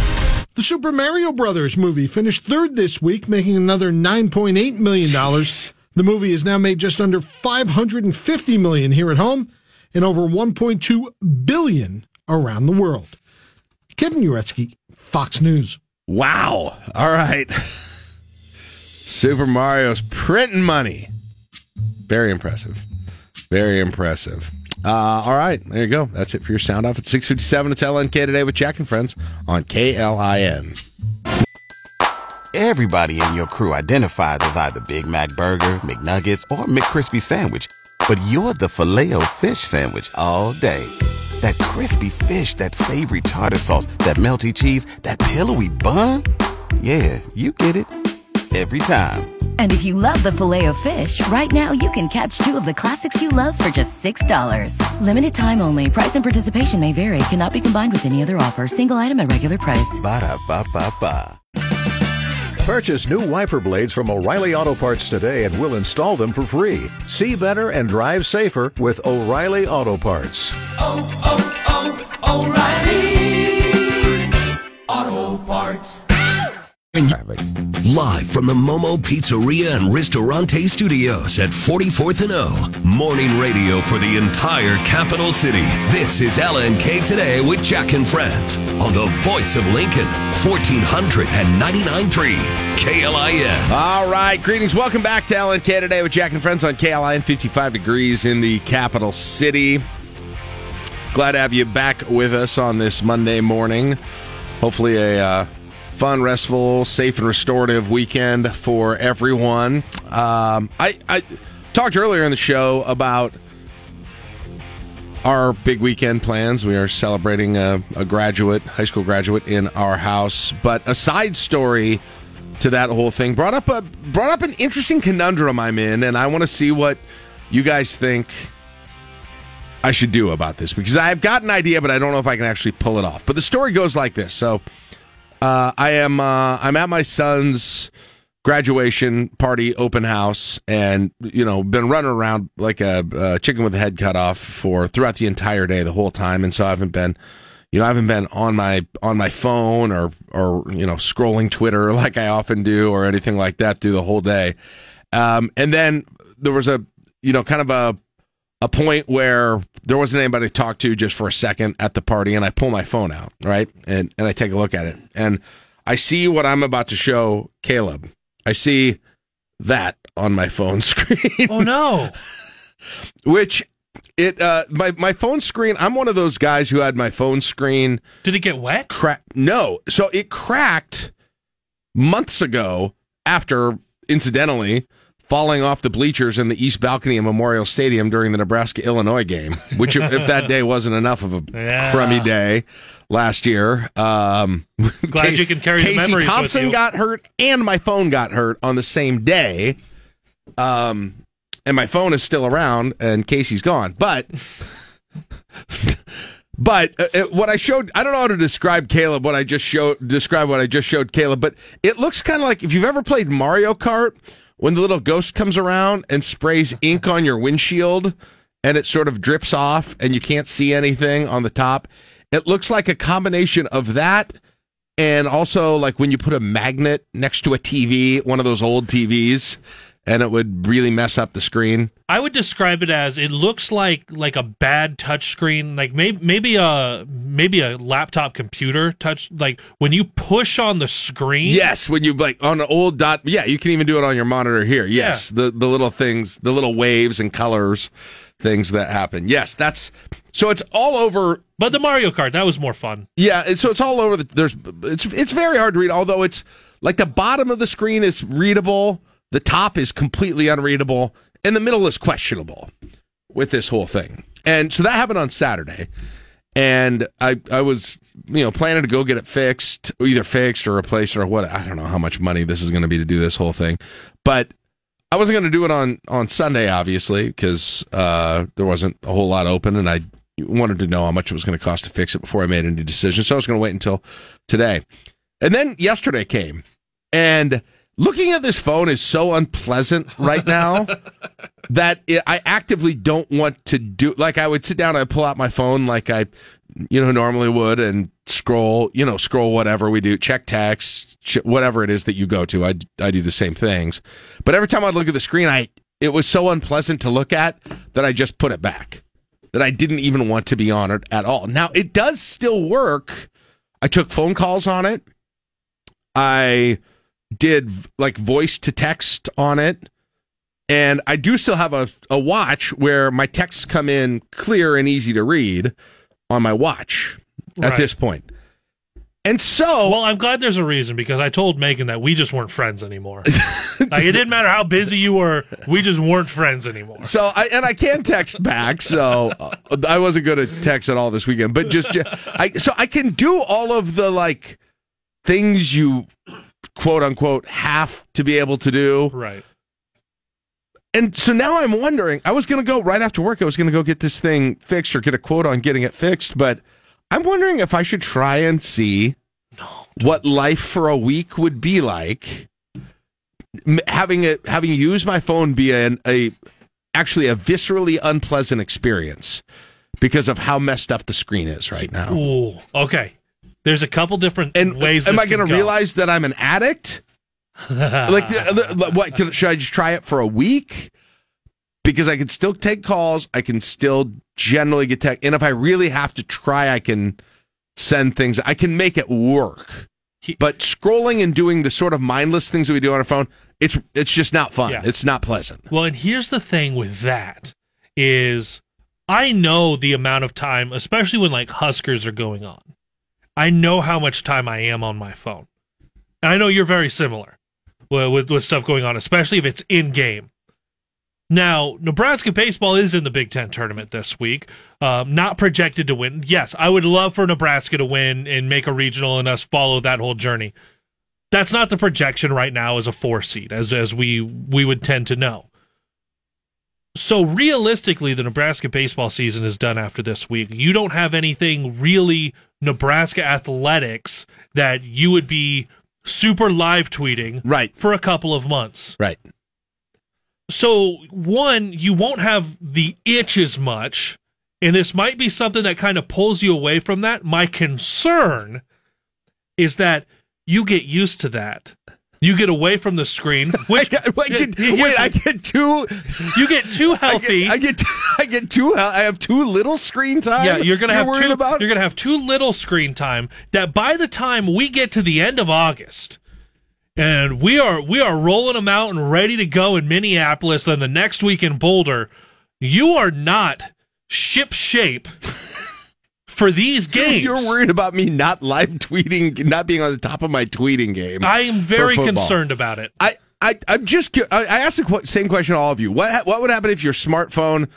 The Super Mario Brothers movie finished third this week, making another $9.8 million. The movie has now made just under 550 million here at home and over 1.2 billion around the world. Kevin Uretsky, Fox News. Wow. All right. Super Mario's printing money. Very impressive. Very impressive. Uh, all right, there you go. That's it for your sound off at 657. It's LNK today with Jack and Friends on KLIN. Everybody in your crew identifies as either Big Mac Burger, McNuggets, or McCrispy Sandwich. But you're the filet fish Sandwich all day. That crispy fish, that savory tartar sauce, that melty cheese, that pillowy bun. Yeah, you get it. Every time. And if you love the filet of fish, right now you can catch two of the classics you love for just $6. Limited time only. Price and participation may vary. Cannot be combined with any other offer. Single item at regular price. Ba da ba ba ba. Purchase new wiper blades from O'Reilly Auto Parts today and we'll install them for free. See better and drive safer with O'Reilly Auto Parts. oh, oh, oh, O'Reilly Auto Parts. Live from the Momo Pizzeria and Ristorante Studios at 44th and O. Morning radio for the entire capital city. This is LNK Today with Jack and Friends on the voice of Lincoln, 1499.3 KLIN. All right, greetings. Welcome back to LNK today with Jack and Friends on KLIN. 55 degrees in the capital city. Glad to have you back with us on this Monday morning. Hopefully, a uh, fun, restful, safe, and restorative weekend for everyone. Um, I, I talked earlier in the show about our big weekend plans. We are celebrating a, a graduate, high school graduate, in our house. But a side story to that whole thing brought up a brought up an interesting conundrum I'm in, and I want to see what you guys think I should do about this because I've got an idea, but I don't know if I can actually pull it off. But the story goes like this: so uh, I am uh, I'm at my son's graduation party open house, and you know been running around like a, a chicken with a head cut off for throughout the entire day, the whole time, and so I haven't been. You know, I haven't been on my on my phone or or you know scrolling Twitter <laughs> like I often do or anything like that through the whole day. Um, and then there was a you know kind of a a point where there wasn't anybody to talk to just for a second at the party, and I pull my phone out, right, and and I take a look at it, and I see what I'm about to show Caleb. I see that on my phone <laughs> screen. Oh no! <laughs> Which it uh my my phone screen. I'm one of those guys who had my phone screen. Did it get wet? Crack? No. So it cracked months ago after, incidentally, falling off the bleachers in the east balcony of Memorial Stadium during the Nebraska Illinois game. Which, if that day wasn't enough of a Yeah. crummy day last year, um, <laughs> Glad you can carry the Casey Thompson got hurt, and my phone got hurt on the same day. Um, and my phone is still around, and Casey's gone, but. <laughs> But uh, uh, what I showed, I don't know how to describe Caleb. What I just showed, describe what I just showed Caleb. But it looks kind of like if you've ever played Mario Kart, when the little ghost comes around and sprays ink on your windshield, and it sort of drips off, and you can't see anything on the top. It looks like a combination of that, and also like when you put a magnet next to a TV, one of those old TVs, and it would really mess up the screen. I would describe it as it looks like like a bad touch screen, like maybe maybe a maybe a laptop computer touch. Like when you push on the screen. Yes, when you like on an old dot. Yeah, you can even do it on your monitor here. Yes, the the little things, the little waves and colors, things that happen. Yes, that's so it's all over. But the Mario Kart that was more fun. Yeah, so it's all over. The, there's it's it's very hard to read. Although it's like the bottom of the screen is readable, the top is completely unreadable, and the middle is questionable with this whole thing. And so that happened on Saturday, and I I was you know planning to go get it fixed, either fixed or replaced or what. I don't know how much money this is going to be to do this whole thing, but I wasn't going to do it on on Sunday, obviously, because uh, there wasn't a whole lot open, and I wanted to know how much it was going to cost to fix it before I made any decision. So I was going to wait until today, and then yesterday came, and looking at this phone is so unpleasant right now <laughs> that it, I actively don't want to do. Like I would sit down, I pull out my phone, like I, you know, normally would, and scroll, you know, scroll whatever we do, check text, whatever it is that you go to. I I do the same things, but every time I'd look at the screen, I it was so unpleasant to look at that I just put it back. That I didn't even want to be on it at all. Now it does still work. I took phone calls on it. I did like voice to text on it. And I do still have a, a watch where my texts come in clear and easy to read on my watch at this point. And so, well, I'm glad there's a reason because I told Megan that we just weren't friends anymore. <laughs> like it didn't matter how busy you were, we just weren't friends anymore. So I and I can text back. So uh, I wasn't going to text at all this weekend, but just I so I can do all of the like things you quote unquote have to be able to do. Right. and so now I'm wondering. I was going to go right after work. I was going to go get this thing fixed or get a quote on getting it fixed, but I'm wondering if I should try and see what life for a week would be like having it having used my phone be an, a actually a viscerally unpleasant experience because of how messed up the screen is right now. Ooh, okay. There's a couple different And uh, ways. am I going to realize that I'm an addict? <laughs> like, what should I just try it for a week? Because I can still take calls. I can still generally get tech, and if I really have to try, I can send things. I can make it work. But scrolling and doing the sort of mindless things that we do on our phone, it's it's just not fun. Yeah. It's not pleasant. Well, and here's the thing with that is I know the amount of time, especially when like Huskers are going on. I know how much time I am on my phone. And I know you're very similar with, with with stuff going on, especially if it's in game. Now, Nebraska baseball is in the Big Ten tournament this week. Um, not projected to win. Yes, I would love for Nebraska to win and make a regional and us follow that whole journey. That's not the projection right now as a four seed, as as we we would tend to know. So realistically, the Nebraska baseball season is done after this week. You don't have anything really Nebraska athletics that you would be super live tweeting right for a couple of months. Right. So one, you won't have the itch as much, and this might be something that kind of pulls you away from that. My concern is that you get used to that. You get away from the screen. <laughs> Which I get, wait, I get too. You get too healthy. I get, I get too. <laughs> I have too little screen time. Yeah, you're gonna have worried too, about. You're gonna have too little screen time. That by the time we get to the end of August, and we are we are rolling them out and ready to go in Minneapolis, then the next week in Boulder, you are not ship shape for these games. You're worried about me not live tweeting, not being on the top of my tweeting game. I am very concerned about it. I, I, I'm just. I asked the qu- same question to all of you. What, what would happen if your smartphone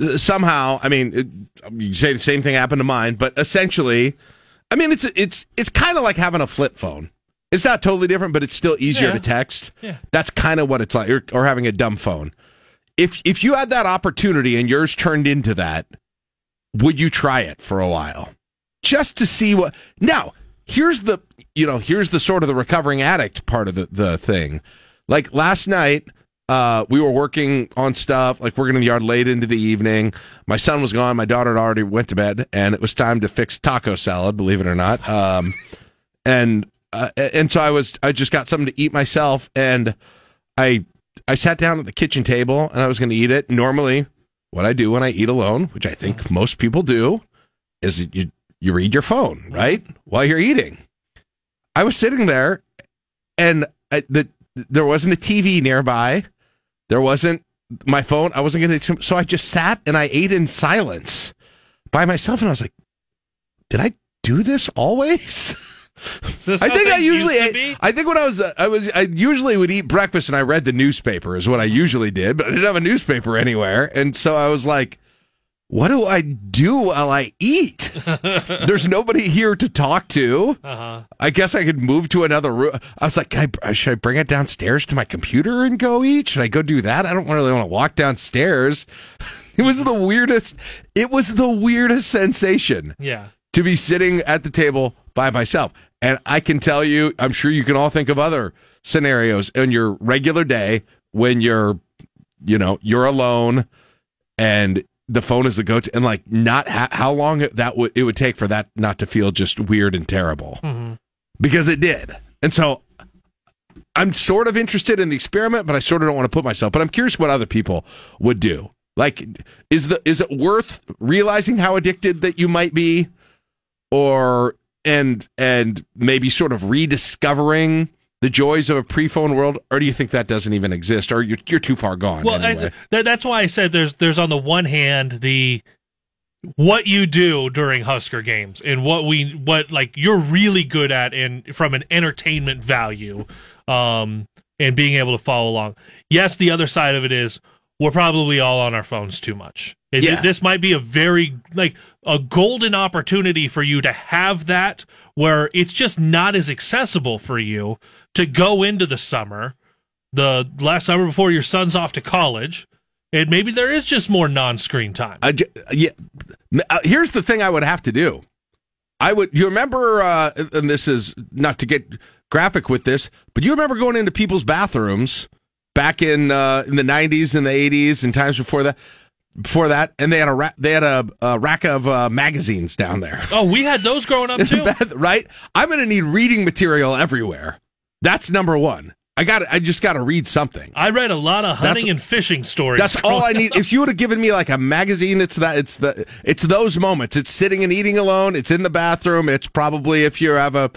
uh, somehow? I mean, it, you say the same thing happened to mine, but essentially, I mean, it's it's it's kind of like having a flip phone. It's not totally different, but it's still easier Yeah. to text. Yeah. That's kind of what it's like, or, or having a dumb phone. If if you had that opportunity and yours turned into that, would you try it for a while just to see what? Now, here's the you know here's the sort of the recovering addict part of the the thing. Like last night, uh, we were working on stuff, like working in the yard late into the evening. My son was gone. My daughter had already went to bed, and it was time to fix taco salad. Believe it or not, um, and uh, and so I was I just got something to eat myself, and I I sat down at the kitchen table and I was going to eat it. Normally, what I do when I eat alone, which I think mm-hmm. most people do, is you you read your phone right while you're eating. I was sitting there, and I, the there wasn't a TV nearby. There wasn't my phone. I wasn't going to. So I just sat and I ate in silence by myself, and I was like, "Did I do this always?" <laughs> <laughs> I think I usually. used to ate- be? I think when I was, I was, I usually would eat breakfast and I read the newspaper is what I usually did, but I didn't have a newspaper anywhere, and so I was like, "What do I do while I eat?" <laughs> There's nobody here to talk to. Uh-huh. I guess I could move to another room. I was like, I, should I bring it downstairs to my computer and go eat? Should I go do that? I don't really want to walk downstairs. <laughs> It was the weirdest. It was the weirdest sensation Yeah. to be sitting at the table by myself. And I can tell you, I'm sure you can all think of other scenarios in your regular day when you're, you know, you're alone and the phone is the go-to and like not ha- how long that would it would take for that not to feel just weird and terrible Mhm. because it did. And so I'm sort of interested in the experiment, but I sort of don't want to put myself. But I'm curious what other people would do. Like, is the is it worth realizing how addicted that you might be, or and and maybe sort of rediscovering the joys of a pre-phone world, or do you think that doesn't even exist, or you're you're too far gone? Well, anyway? I, that, that's why I said there's there's on the one hand the what you do during Husker games and what we what like you're really good at and from an entertainment value um and being able to follow along. Yes, the other side of it is we're probably all on our phones too much. It- Yeah. This might be a very like a golden opportunity for you to have that where it's just not as accessible for you to go into the summer the last summer before your son's off to college, and maybe there is just more non-screen time. Yeah. Uh, here's the thing I would have to do. I would. You remember? Uh, and this is not to get graphic with this, but you remember going into people's bathrooms back in uh, in the '90s and the '80s and times before that. Before that, and they had a ra- they had a, a rack of uh, magazines down there. Oh, we had those growing up <laughs> too. right? I'm going to need reading material everywhere. That's number one. I got. I just got to read something. I read a lot of hunting That's- and fishing stories. That's all I need. <laughs> If you would have given me like a magazine, it's that. It's the. It's those moments. It's sitting and eating alone. It's in the bathroom. It's probably if you have a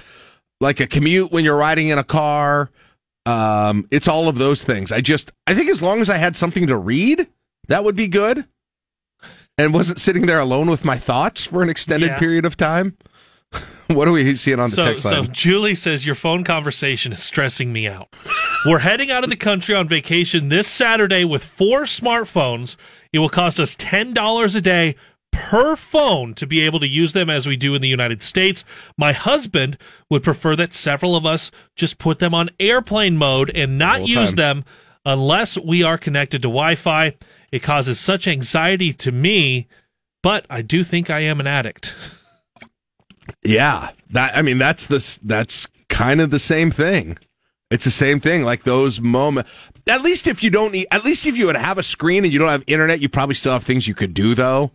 like a commute when you're riding in a car. Um, it's all of those things. I just. I think as long as I had something to read, that would be good. And wasn't sitting there alone with my thoughts for an extended Yeah. period of time. <laughs> what are we seeing on the so, text so line? Julie says your phone conversation is stressing me out. We're heading out of the country on vacation this Saturday with four smartphones. It will cost us ten dollars a day per phone to be able to use them as we do in the United States. My husband would prefer that several of us just put them on airplane mode and not use them unless we are connected to Wi-Fi. It causes such anxiety to me, but I do think I am an addict. Yeah, that I mean that's the that's kind of the same thing. It's the same thing. Like those moments. At least if you don't need, at least if you would have a screen and you don't have internet, you probably still have things you could do though.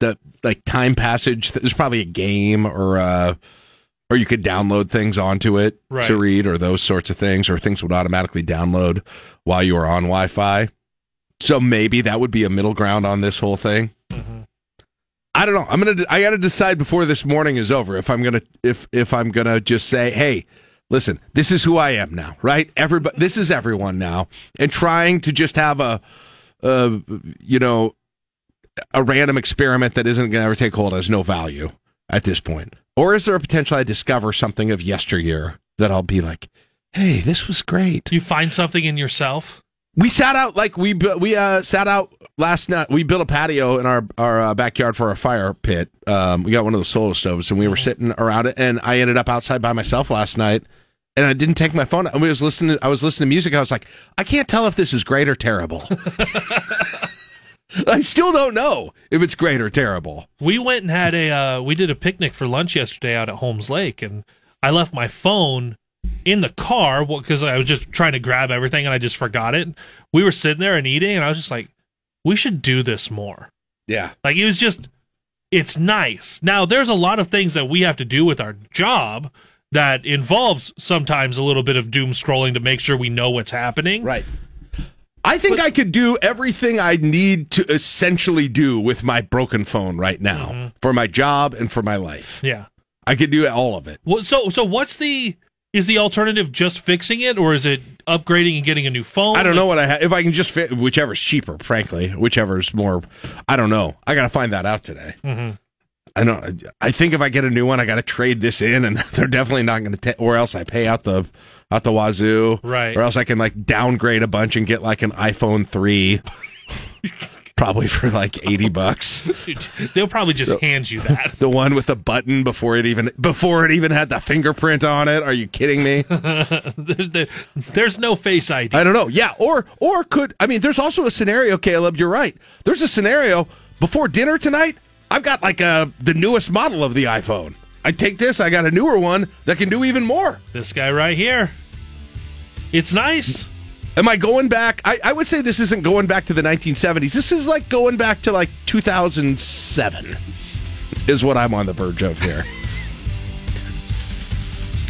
The like time passage. There's probably a game or uh or you could download things onto it Right. to read or those sorts of things or things would automatically download while you are on Wi-Fi. So maybe that would be a middle ground on this whole thing. I don't know. I'm gonna. I got to decide before this morning is over if I'm gonna if if I'm gonna just say, hey, listen, this is who I am now, right? Everybody, this is everyone now, and trying to just have a, uh, you know, a random experiment that isn't gonna ever take hold has no value at this point. Or is there a potential I discover something of yesteryear that I'll be like, hey, this was great. You find something in yourself. We sat out like we we uh, sat out last night. We built a patio in our our uh, backyard for our fire pit. Um, we got one of those solar stoves, and we were sitting around it. And I ended up outside by myself last night, and I didn't take my phone. I was listening. I was listening to music. I was like, I can't tell if this is great or terrible. <laughs> <laughs> I still don't know if it's great or terrible. We went and had a uh, we did a picnic for lunch yesterday out at Holmes Lake, and I left my phone in the car because I was just trying to grab everything and I just forgot it. We were sitting there and eating, and I was just like, "We should do this more." Yeah. Like it was just, it's nice. Now there's a lot of things that we have to do with our job that involves sometimes a little bit of doom scrolling to make sure we know what's happening. Right. I think I could do everything I need to essentially do with my broken phone right now mm-hmm. for my job and for my life. Yeah. I could do all of it. Well, so so what's the is the alternative just fixing it or is it upgrading and getting a new phone? I don't know what I ha- if I can just fit whichever's cheaper. Frankly, whichever's more. I don't know. I got to find that out today. hmm I don't. I think if I get a new one, I got to trade this in, and <laughs> they're definitely not going to. ta or else I pay out the out the wazoo, Right. Or else I can like downgrade a bunch and get like an iPhone three, <laughs> probably for like eighty bucks. <laughs> They'll probably just hand you that. <laughs> The one with the button before it even before it even had the fingerprint on it. Are you kidding me? <laughs> There- there- There's no face ID. I don't know. Yeah, or or could I mean? There's also a scenario, Caleb. You're right. There's a scenario before dinner tonight. I've got like a the newest model of the iPhone. I take this. I got a newer one that can do even more. This guy right here. It's nice. Am I going back? I, I would say this isn't going back to the 1970s. This is like going back to like 2007. Is what I'm on the verge of here.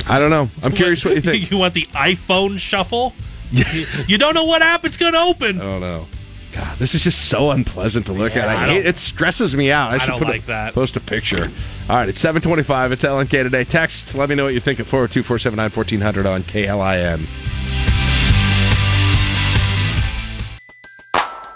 I don't know. I'm curious what you think. <laughs> you want the iPhone shuffle? you, you don't know what app it's going to open. I don't know. God, this is just so unpleasant to look Yeah, at. I, I hate it. Stresses me out. I, I should put like a, that. Post a picture. All right, it's 725. It's LNK today. Text. Let me know what you think at 402 479 1400 on KLIN.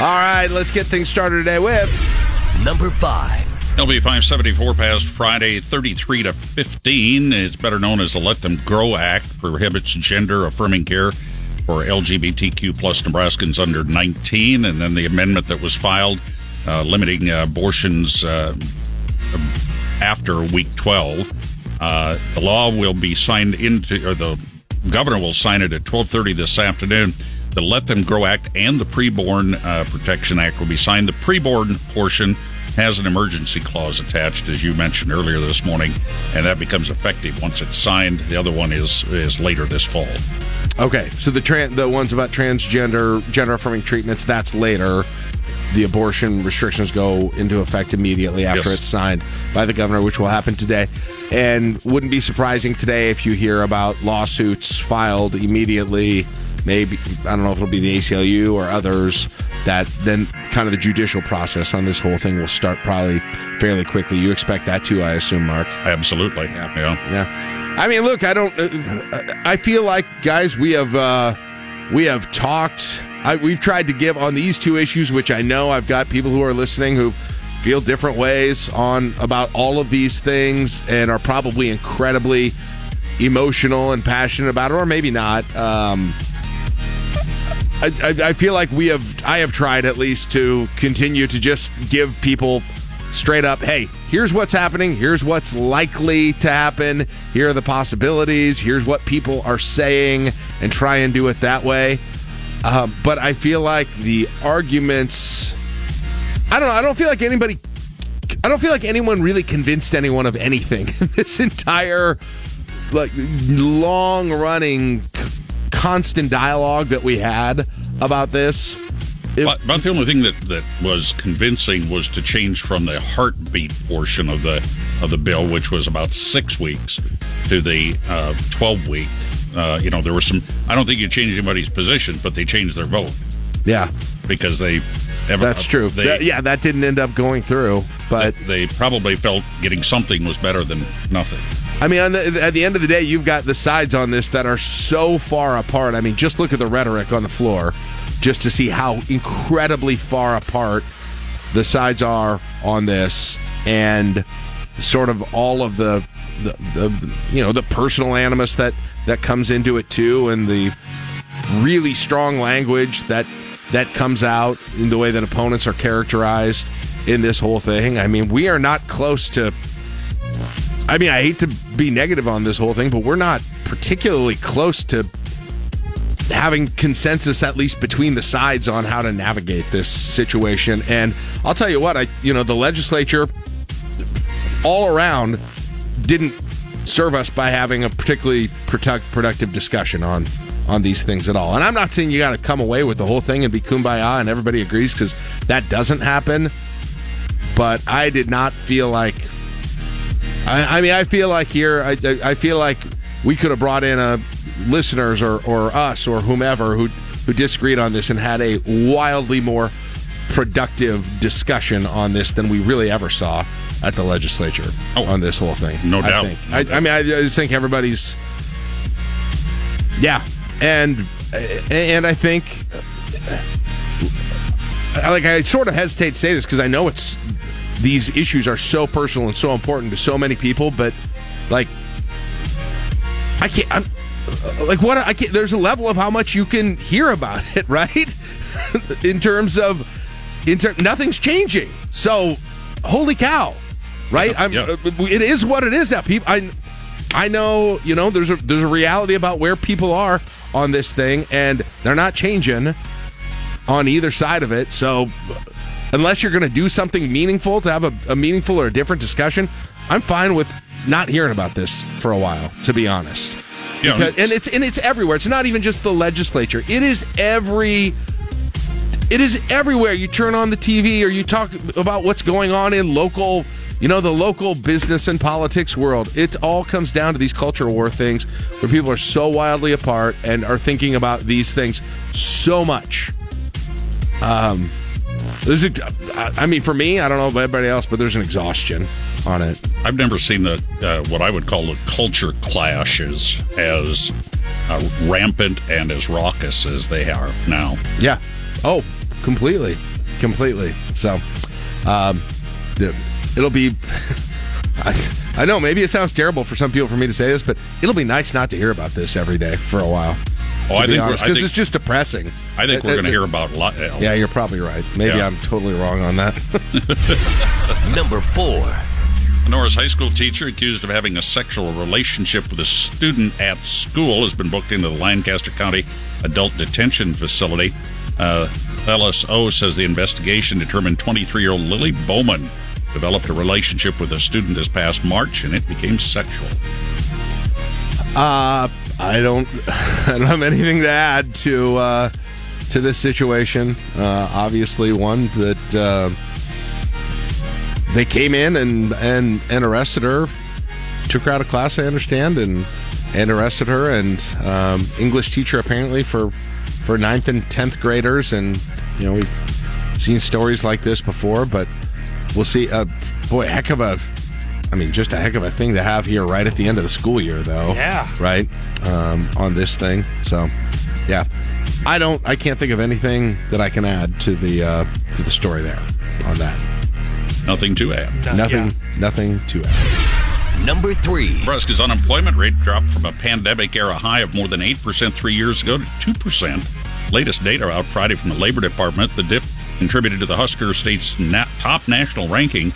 All right, let's get things started today with number five. LB 574 passed Friday 33 to 15. It's better known as the Let Them Grow Act, prohibits gender affirming care for LGBTQ plus Nebraskans under 19. And then the amendment that was filed uh, limiting uh, abortions uh, after week 12. Uh, the law will be signed into, or the governor will sign it at 1230 this afternoon. The Let Them Grow Act and the Preborn uh, Protection Act will be signed. The preborn portion has an emergency clause attached, as you mentioned earlier this morning, and that becomes effective once it's signed. The other one is is later this fall. Okay, so the tran- the ones about transgender gender affirming treatments that's later. The abortion restrictions go into effect immediately after Yes. it's signed by the governor, which will happen today. And wouldn't be surprising today if you hear about lawsuits filed immediately. Maybe I don't know if it'll be the ACLU or others. That then kind of the judicial process on this whole thing will start probably fairly quickly. You expect that too, I assume, Mark. Absolutely. Yeah. Yeah. I mean, look, I don't. Uh, I feel like, guys, we have uh, we have talked. I, we've tried to give on these two issues, which I know I've got people who are listening who feel different ways on about all of these things and are probably incredibly emotional and passionate about it, or maybe not. Um, I, I, feel like we have. I have tried at least to continue to just give people straight up. Hey, here's what's happening. Here's what's likely to happen. Here are the possibilities. Here's what people are saying, and try and do it that way. Um, but I feel like the arguments. I don't know. I don't feel like anybody. I don't feel like anyone really convinced anyone of anything. <laughs> this entire like long running constant dialogue that we had about this. but, but the only thing that, that was convincing was to change from the heartbeat portion of the of the bill, which was about six weeks, to the uh, twelve week. Uh, you know, there was some. I don't think you changed anybody's position, but they changed their vote. Yeah, because they. Ever, That's true. They, That- yeah, that didn't end up going through, but they probably felt getting something was better than nothing. I mean, the, at the end of the day, you've got the sides on this that are so far apart. I mean, just look at the rhetoric on the floor, just to see how incredibly far apart the sides are on this, and sort of all of the, the, the you know the personal animus that that comes into it too, and the really strong language that that comes out in the way that opponents are characterized in this whole thing. I mean, we are not close to I mean, I hate to be negative on this whole thing, but we're not particularly close to having consensus, at least between the sides, on how to navigate this situation. And I'll tell you what, I you know the legislature all around didn't serve us by having a particularly product, productive discussion on on these things at all. And I'm not saying you got to come away with the whole thing and be kumbaya and everybody agrees because that doesn't happen. But I did not feel like I, I mean, I feel like here, I, I feel like we could have brought in a listeners or, or us or whomever who who disagreed on this and had a wildly more productive discussion on this than we really ever saw at the legislature oh. on this whole thing. No I doubt. No I, doubt. I mean, I just think everybody's, yeah, and and I think, like, I sort of hesitate to say this because I know it's these issues are so personal and so important to so many people, but like, I can't. I'm like what I can't. There's a level of how much you can hear about it, <laughs> right? in terms of, in ter- nothing's changing. So, holy cow, right? I'm, uh, It is what it is now. People, I, I know. You know, there's a there's a reality about where people are on this thing, and they're not changing on either side of it. So, unless you're going to do something meaningful to have a, a meaningful or a different discussion, I'm fine with not hearing about this for a while. To be honest, Yeah, Because- and it's and it's everywhere. It's not even just the legislature. It is every. It is everywhere. You turn on the TV or you talk about what's going on in local, you know, the local business and politics world. It all comes down to these culture war things where people are so wildly apart and are thinking about these things so much. Um, there's a, I mean, for me, I don't know about everybody else, but there's an exhaustion on it. I've never seen the uh, what I would call the culture clashes as uh, rampant and as raucous as they are now. Yeah. Oh, completely, completely. So, um, the- it'll be. <laughs> I, I know maybe it sounds terrible for some people for me to say this, but it'll be nice not to hear about this every day for a while. Oh, I think because it's just depressing. I think we're going to hear about a lot. Yeah, you're probably right. Maybe Yeah. I'm totally wrong on that. <laughs> Number four. A Norris High School teacher accused of having a sexual relationship with a student at school has been booked into the Lancaster County Adult Detention Facility. Uh, LSO says the investigation determined 23 year old Lily Bowman developed a relationship with a student this past March and it became sexual. Uh, I don't. <laughs> I don't have anything to add to uh, to this situation. Uh, obviously, one that uh, they came in and and and arrested her, took her out of class. I understand, and and arrested her. And um, English teacher apparently for for ninth and tenth graders. And you know we've seen stories like this before, but we'll see. Uh, boy, heck of a. I mean, just a heck of a thing to have here right at the end of the school year, though. Yeah. Right? Um, on this thing. So, yeah. I don't, I can't think of anything that I can add to the, uh, to the story there on that. Nothing to add. Nothing, nothing to add. Number three. Nebraska's unemployment rate dropped from a pandemic era high of more than 8% three years ago to 2%. Latest data out Friday from the Labor Department. The dip contributed to the Husker State's na- top national ranking.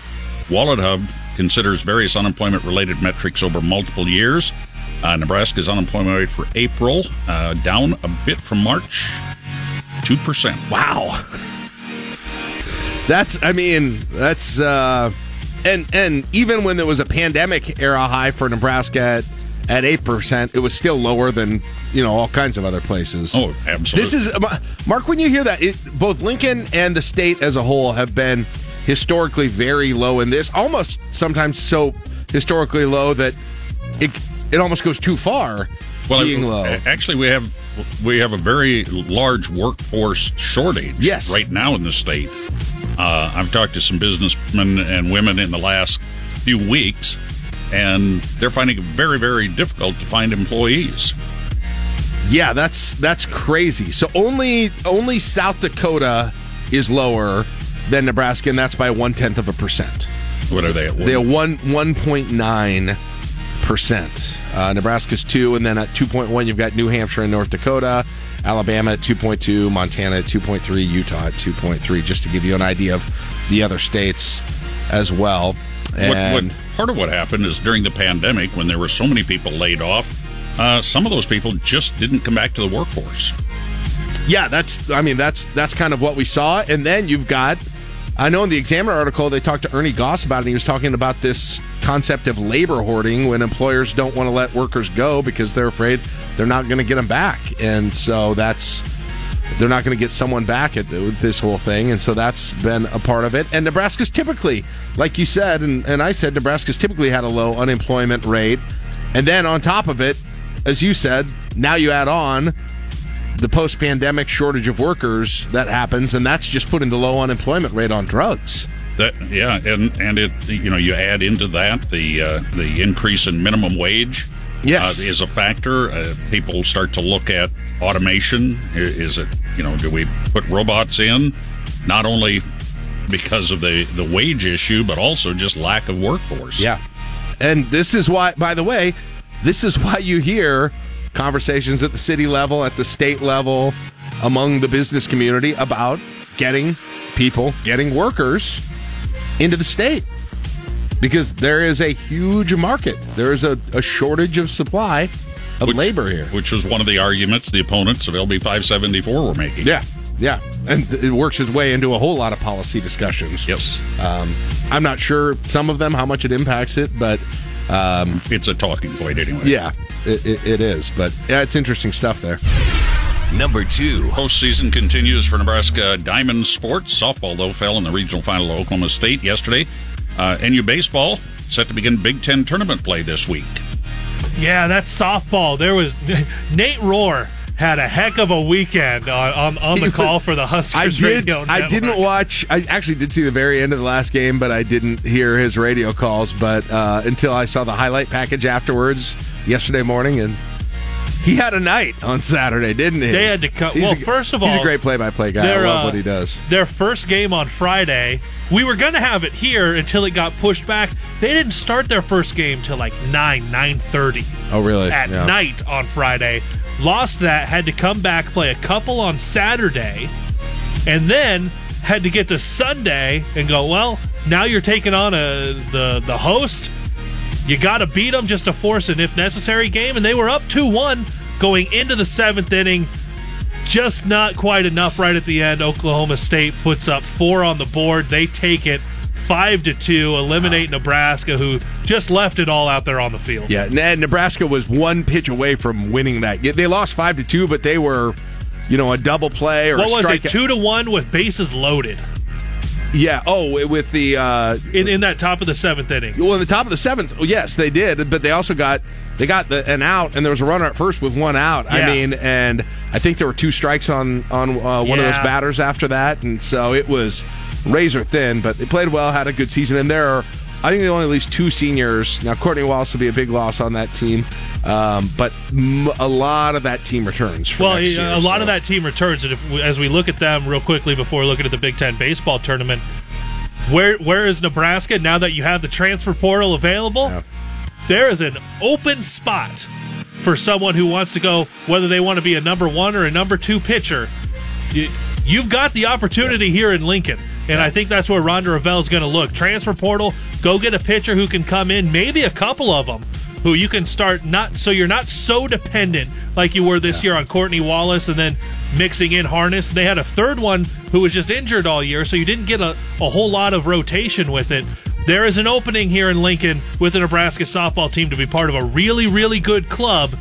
WalletHub considers various unemployment related metrics over multiple years. Uh, Nebraska's unemployment rate for April uh, down a bit from March, 2%. Wow. That's, I mean, that's, uh, and, and even when there was a pandemic era high for Nebraska at, at 8%, it was still lower than, you know, all kinds of other places. Oh, absolutely. This is, Mark, when you hear that, it, both Lincoln and the state as a whole have been historically very low in this, almost sometimes so historically low that it, it almost goes too far being low. Actually, we have we have a very large workforce shortage. Yes. right now in the state. Uh, I've talked to some businessmen and women in the last few weeks, and they're finding it very, very difficult to find employees. Yeah, that's that's crazy. So only only South Dakota is lower than Nebraska, and that's by one tenth of a percent. What are they at? They are one one point nine percent. Uh, Nebraska's two, and then at two point one, you've got New Hampshire and North Dakota, Alabama at two point two, Montana at two point three, Utah at two point three. Just to give you an idea of the other states as well. What, And what, part of what happened is during the pandemic, when there were so many people laid off, uh, some of those people just didn't come back to the workforce. Yeah, that's. I mean, that's that's kind of what we saw. And then you've got. I know in the Examiner article they talked to Ernie Goss about it. and He was talking about this concept of labor hoarding when employers don't want to let workers go because they're afraid they're not going to get them back, and so that's they're not going to get someone back at this whole thing, and so that's been a part of it. And Nebraska's typically, like you said, and, and I said, Nebraska's typically had a low unemployment rate, and then on top of it, as you said, now you add on the post pandemic shortage of workers that happens, and that's just putting the low unemployment rate on drugs. That yeah, and and it you know you add into that the uh, the increase in minimum wage. Yes. uh, is a factor. Uh, people start to look at automation. Is it you know do we put robots in? Not only because of the the wage issue, but also just lack of workforce. Yeah. And this is why, by the way, this is why you hear conversations at the city level, at the state level, among the business community about getting people, getting workers into the state. Because there is a huge market. There is a, a shortage of supply of labor here. which was one of the arguments the opponents of LB five seventy four were making. Yeah. Yeah, and it works its way into a whole lot of policy discussions. Yes. Um, I'm not sure some of them how much it impacts it, but um, it's a talking point anyway. Yeah, it, it, it is. But yeah, it's interesting stuff there. Number two. Postseason continues for Nebraska Diamond Sports. Softball, though, fell in the regional final of Oklahoma State yesterday. Uh, NU Baseball set to begin Big Ten tournament play this week. Yeah, that's softball. There was <laughs> Nate Rohr had a heck of a weekend on on, on the <laughs> call for the Huskers I did. radio I network. didn't watch. I actually did see the very end of the last game, but I didn't hear his radio calls. But uh, until I saw the highlight package afterwards yesterday morning, and he had a night on Saturday, didn't he? They had to cut. He's Well, a- first of all, he's a great play-by-play guy. I love uh, what he does. Their first game on Friday, we were gonna have it here until it got pushed back. They didn't start their first game till like nine nine thirty. Oh, really? at Yeah. night on Friday. Lost that, had to come back, play a couple on Saturday, and then had to get to Sunday and go. Well, now you're taking on a the the host. You got to beat them just to force an if necessary game, and they were up two one going into the seventh inning. Just not quite enough right at the end. Oklahoma State puts up four on the board. They take it five to two, eliminate Nebraska, who just left it all out there on the field. Yeah, and Nebraska was one pitch away from winning that. They lost five to two, but they were, you know, a double play or What was it? Two to one with bases loaded Yeah. Oh, with the uh, in in that top of the seventh inning. well, in the top of the seventh, yes, they did, but they also got they got the, an out, and there was a runner at first with one out. I mean, and I think there were two strikes on on uh, one of those batters after that, and so it was razor thin. But they played well, had a good season, and there are. I think are only at least two seniors. Now, Courtney Wallace will be a big loss on that team, um, but m- a lot of that team returns. Well, next a lot so. of that team returns, and we, as we look at them real quickly before looking at the Big Ten baseball tournament, where where is Nebraska now that you have the transfer portal available? There is an open spot for someone who wants to go, whether they want to be a number one or a number two pitcher. You, you've got the opportunity here in Lincoln, and I think that's where Rhonda Revelle is going to look. Transfer portal, go get a pitcher who can come in, maybe a couple of them who you can start not so you're not so dependent like you were this year on Courtney Wallace and then mixing in Harness. They had a third one who was just injured all year, so you didn't get a, a whole lot of rotation with it. There is an opening here in Lincoln with the Nebraska softball team to be part of a really, really good club,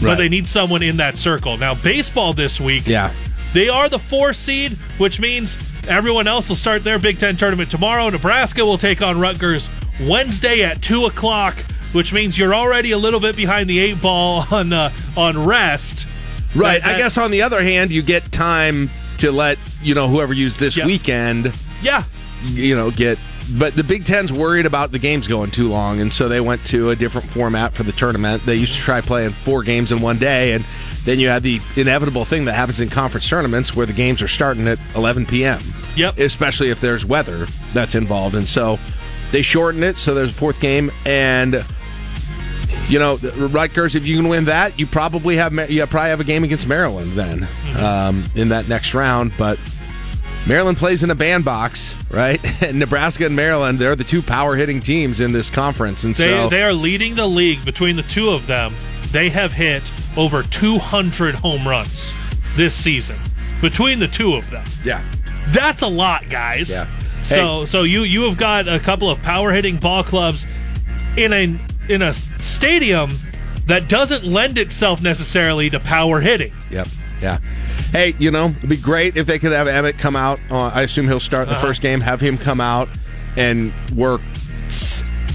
but they need someone in that circle. Now, baseball this week, Yeah. they are the four seed, which means everyone else will start their Big Ten tournament tomorrow. Nebraska will take on Rutgers Wednesday at two o'clock, which means you're already a little bit behind the eight ball <laughs> on uh, on rest. Right. That- I guess on the other hand, you get time to let you know whoever used this weekend. Yeah. You know, get. But the Big Ten's worried about the games going too long, and so they went to a different format for the tournament. They used to try playing four games in one day, and then you had the inevitable thing that happens in conference tournaments where the games are starting at 11 p.m. Yep. Especially if there's weather that's involved, and so they shorten it. So there's a fourth game, and you know, Rutgers. If you can win that, you probably have you probably have a game against Maryland then um, in that next round. But Maryland plays in a bandbox, right? <laughs> And Nebraska and Maryland, they're the two power hitting teams in this conference, and They, so they are leading the league between the two of them. They have hit over 200 home runs this season between the two of them. yeah, That's a lot, guys. Yeah. So so you you have got a couple of power hitting ball clubs in a in a stadium that doesn't lend itself necessarily to power hitting. Yep. Yeah. Hey, you know, it'd be great if they could have Emmett come out. Uh, I assume he'll start the Uh-huh. first game. Have him come out and work.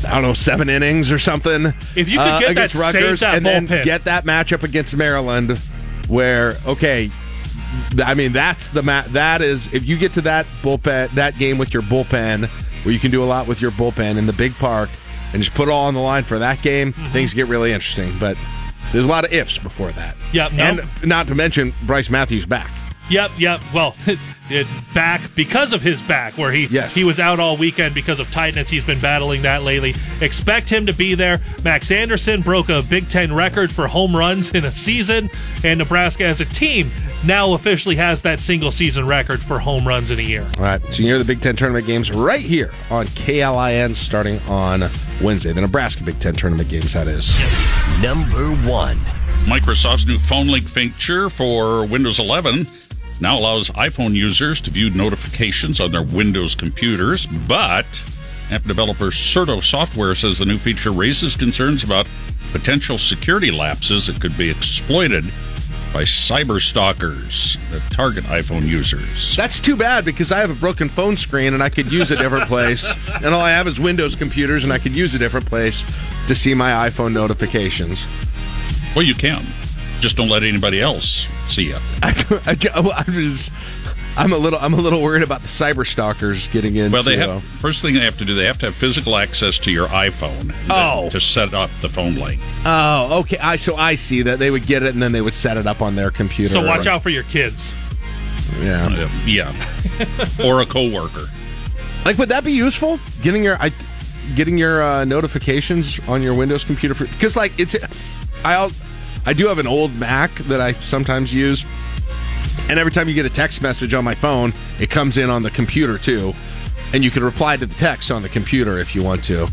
I don't know, seven innings or something. If you could uh, get that- against save Rutgers, that and then bullpen. get that matchup against Maryland, where okay, I mean that's the ma- that is if you get to that bullpen that game with your bullpen where you can do a lot with your bullpen in the big park and just put it all on the line for that game, Mm-hmm. things get really interesting. But there's a lot of ifs before that. Yep, no. And not to mention Brice Matthews back. Yep, yep. Well, <laughs> it, back because of his back, where he Yes. he was out all weekend because of tightness. He's been battling that lately. Expect him to be there. Max Anderson broke a Big Ten record for home runs in a season, and Nebraska as a team now officially has that single season record for home runs in a year. All right, so you hear the Big Ten tournament games right here on KLIN starting on Wednesday. The Nebraska Big Ten tournament games, that is. Number one. Microsoft's new phone link feature for Windows 11 now allows iPhone users to view notifications on their Windows computers, but app developer Certo Software says the new feature raises concerns about potential security lapses that could be exploited by cyber stalkers that target iPhone users. That's too bad because I have a broken phone screen and I could use a different place. <laughs> and all I have is Windows computers and I could use a different place to see my iPhone notifications. Well, you can. Just don't let anybody else see you. <laughs> I, I, I was, I'm a little I'm a little worried about the cyber stalkers getting in. Well, they have first thing they have to do. They have to have physical access to your iPhone. Oh. to set up the phone link. Oh, okay. I so I see that they would get it and then they would set it up on their computer. So watch out for your kids. Yeah, Uh, yeah, <laughs> or a coworker. Like, would that be useful? Getting your I, getting your uh, notifications on your Windows computer because like it's I I do have an old Mac that I sometimes use, and every time you get a text message on my phone, it comes in on the computer too, and you can reply to the text on the computer if you want to.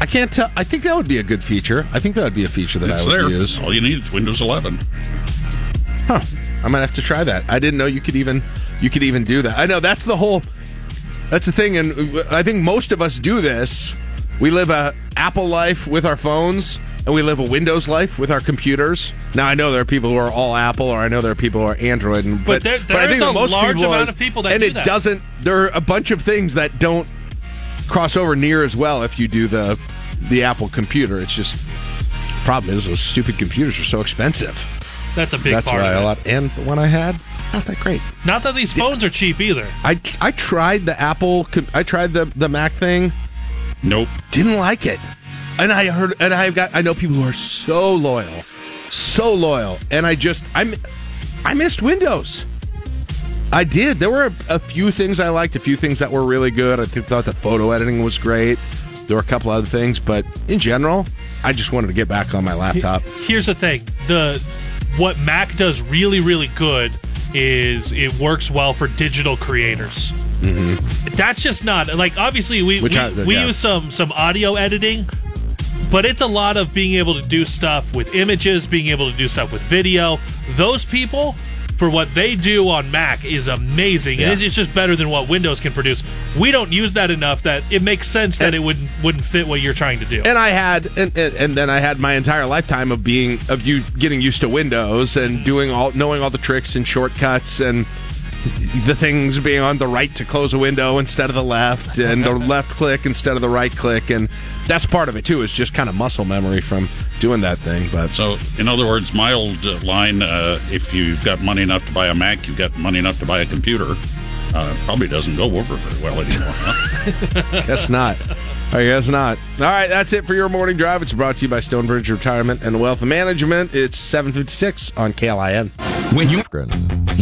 I can't tell. I think that would be a good feature. I think that would be a feature that it's I would there. use. All you need is Windows 11. Huh. I might have to try that. I didn't know you could even you could even do that. I know that's the whole that's the thing and I think most of us do this. We live a Apple life with our phones and we live a Windows life with our computers. Now I know there are people who are all Apple or I know there are people who are Android and But there- I there think is that a large amount of people that and do it that. doesn't there are a bunch of things that don't cross over near as well if you do the the Apple computer. It's just problem is those stupid computers are so expensive. That's a big That's part why of a lot. And the one I had, not that great. Not that these phones are cheap either. I I tried the Apple. I tried the the Mac thing. Nope. Didn't like it. And I heard. And I've got. I know people who are so loyal, so loyal. And I just. I'm, I missed Windows. I did. There were a, a few things I liked. A few things that were really good. I think, thought the photo editing was great. There were a couple other things, but in general, I just wanted to get back on my laptop. Here's the thing: the what Mac does really, really good is it works well for digital creators. Mm-hmm. That's just not like obviously we Which we, I- we use some some audio editing, but it's a lot of being able to do stuff with images, being able to do stuff with video. Those people. For what they do on Mac is amazing. Yeah. And it's just better than what Windows can produce. We don't use that enough that it makes sense that And- it wouldn't wouldn't fit what you're trying to do. And I had, and, and, and then I had my entire lifetime of being of you getting used to Windows and mm-hmm. doing all, knowing all the tricks and shortcuts and the things being on the right to close a window instead of the left and the <laughs> left click instead of the right click and that's part of it too is just kind of muscle memory from doing that thing but So, in other words, my old uh, line: uh, if you've got money enough to buy a Mac, you've got money enough to buy a computer. Uh, probably doesn't go over very well anymore. Huh? <laughs> guess not I guess not all right that's it for your morning drive it's brought to you by Stonebridge Retirement and Wealth Management it's 756 on KLIN When you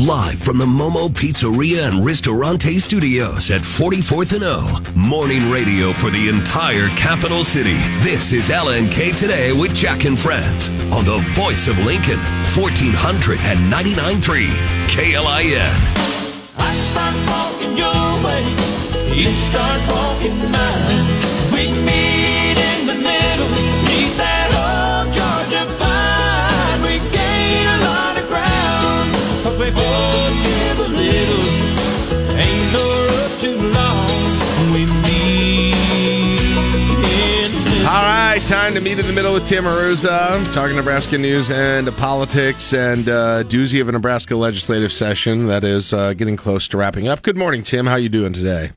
live from the Momo Pizzeria and Ristorante Studios at 44th and O, morning radio for the entire capital city. This is LNK today with Jack and Friends on the voice of Lincoln, 1499.3 KLIN. I start walking your way, you start walking mine. Time to meet in the middle with Tim Hruza, talking Nebraska news and politics and uh, doozy of a Nebraska legislative session that is uh, getting close to wrapping up. Good morning, Tim. How you doing today?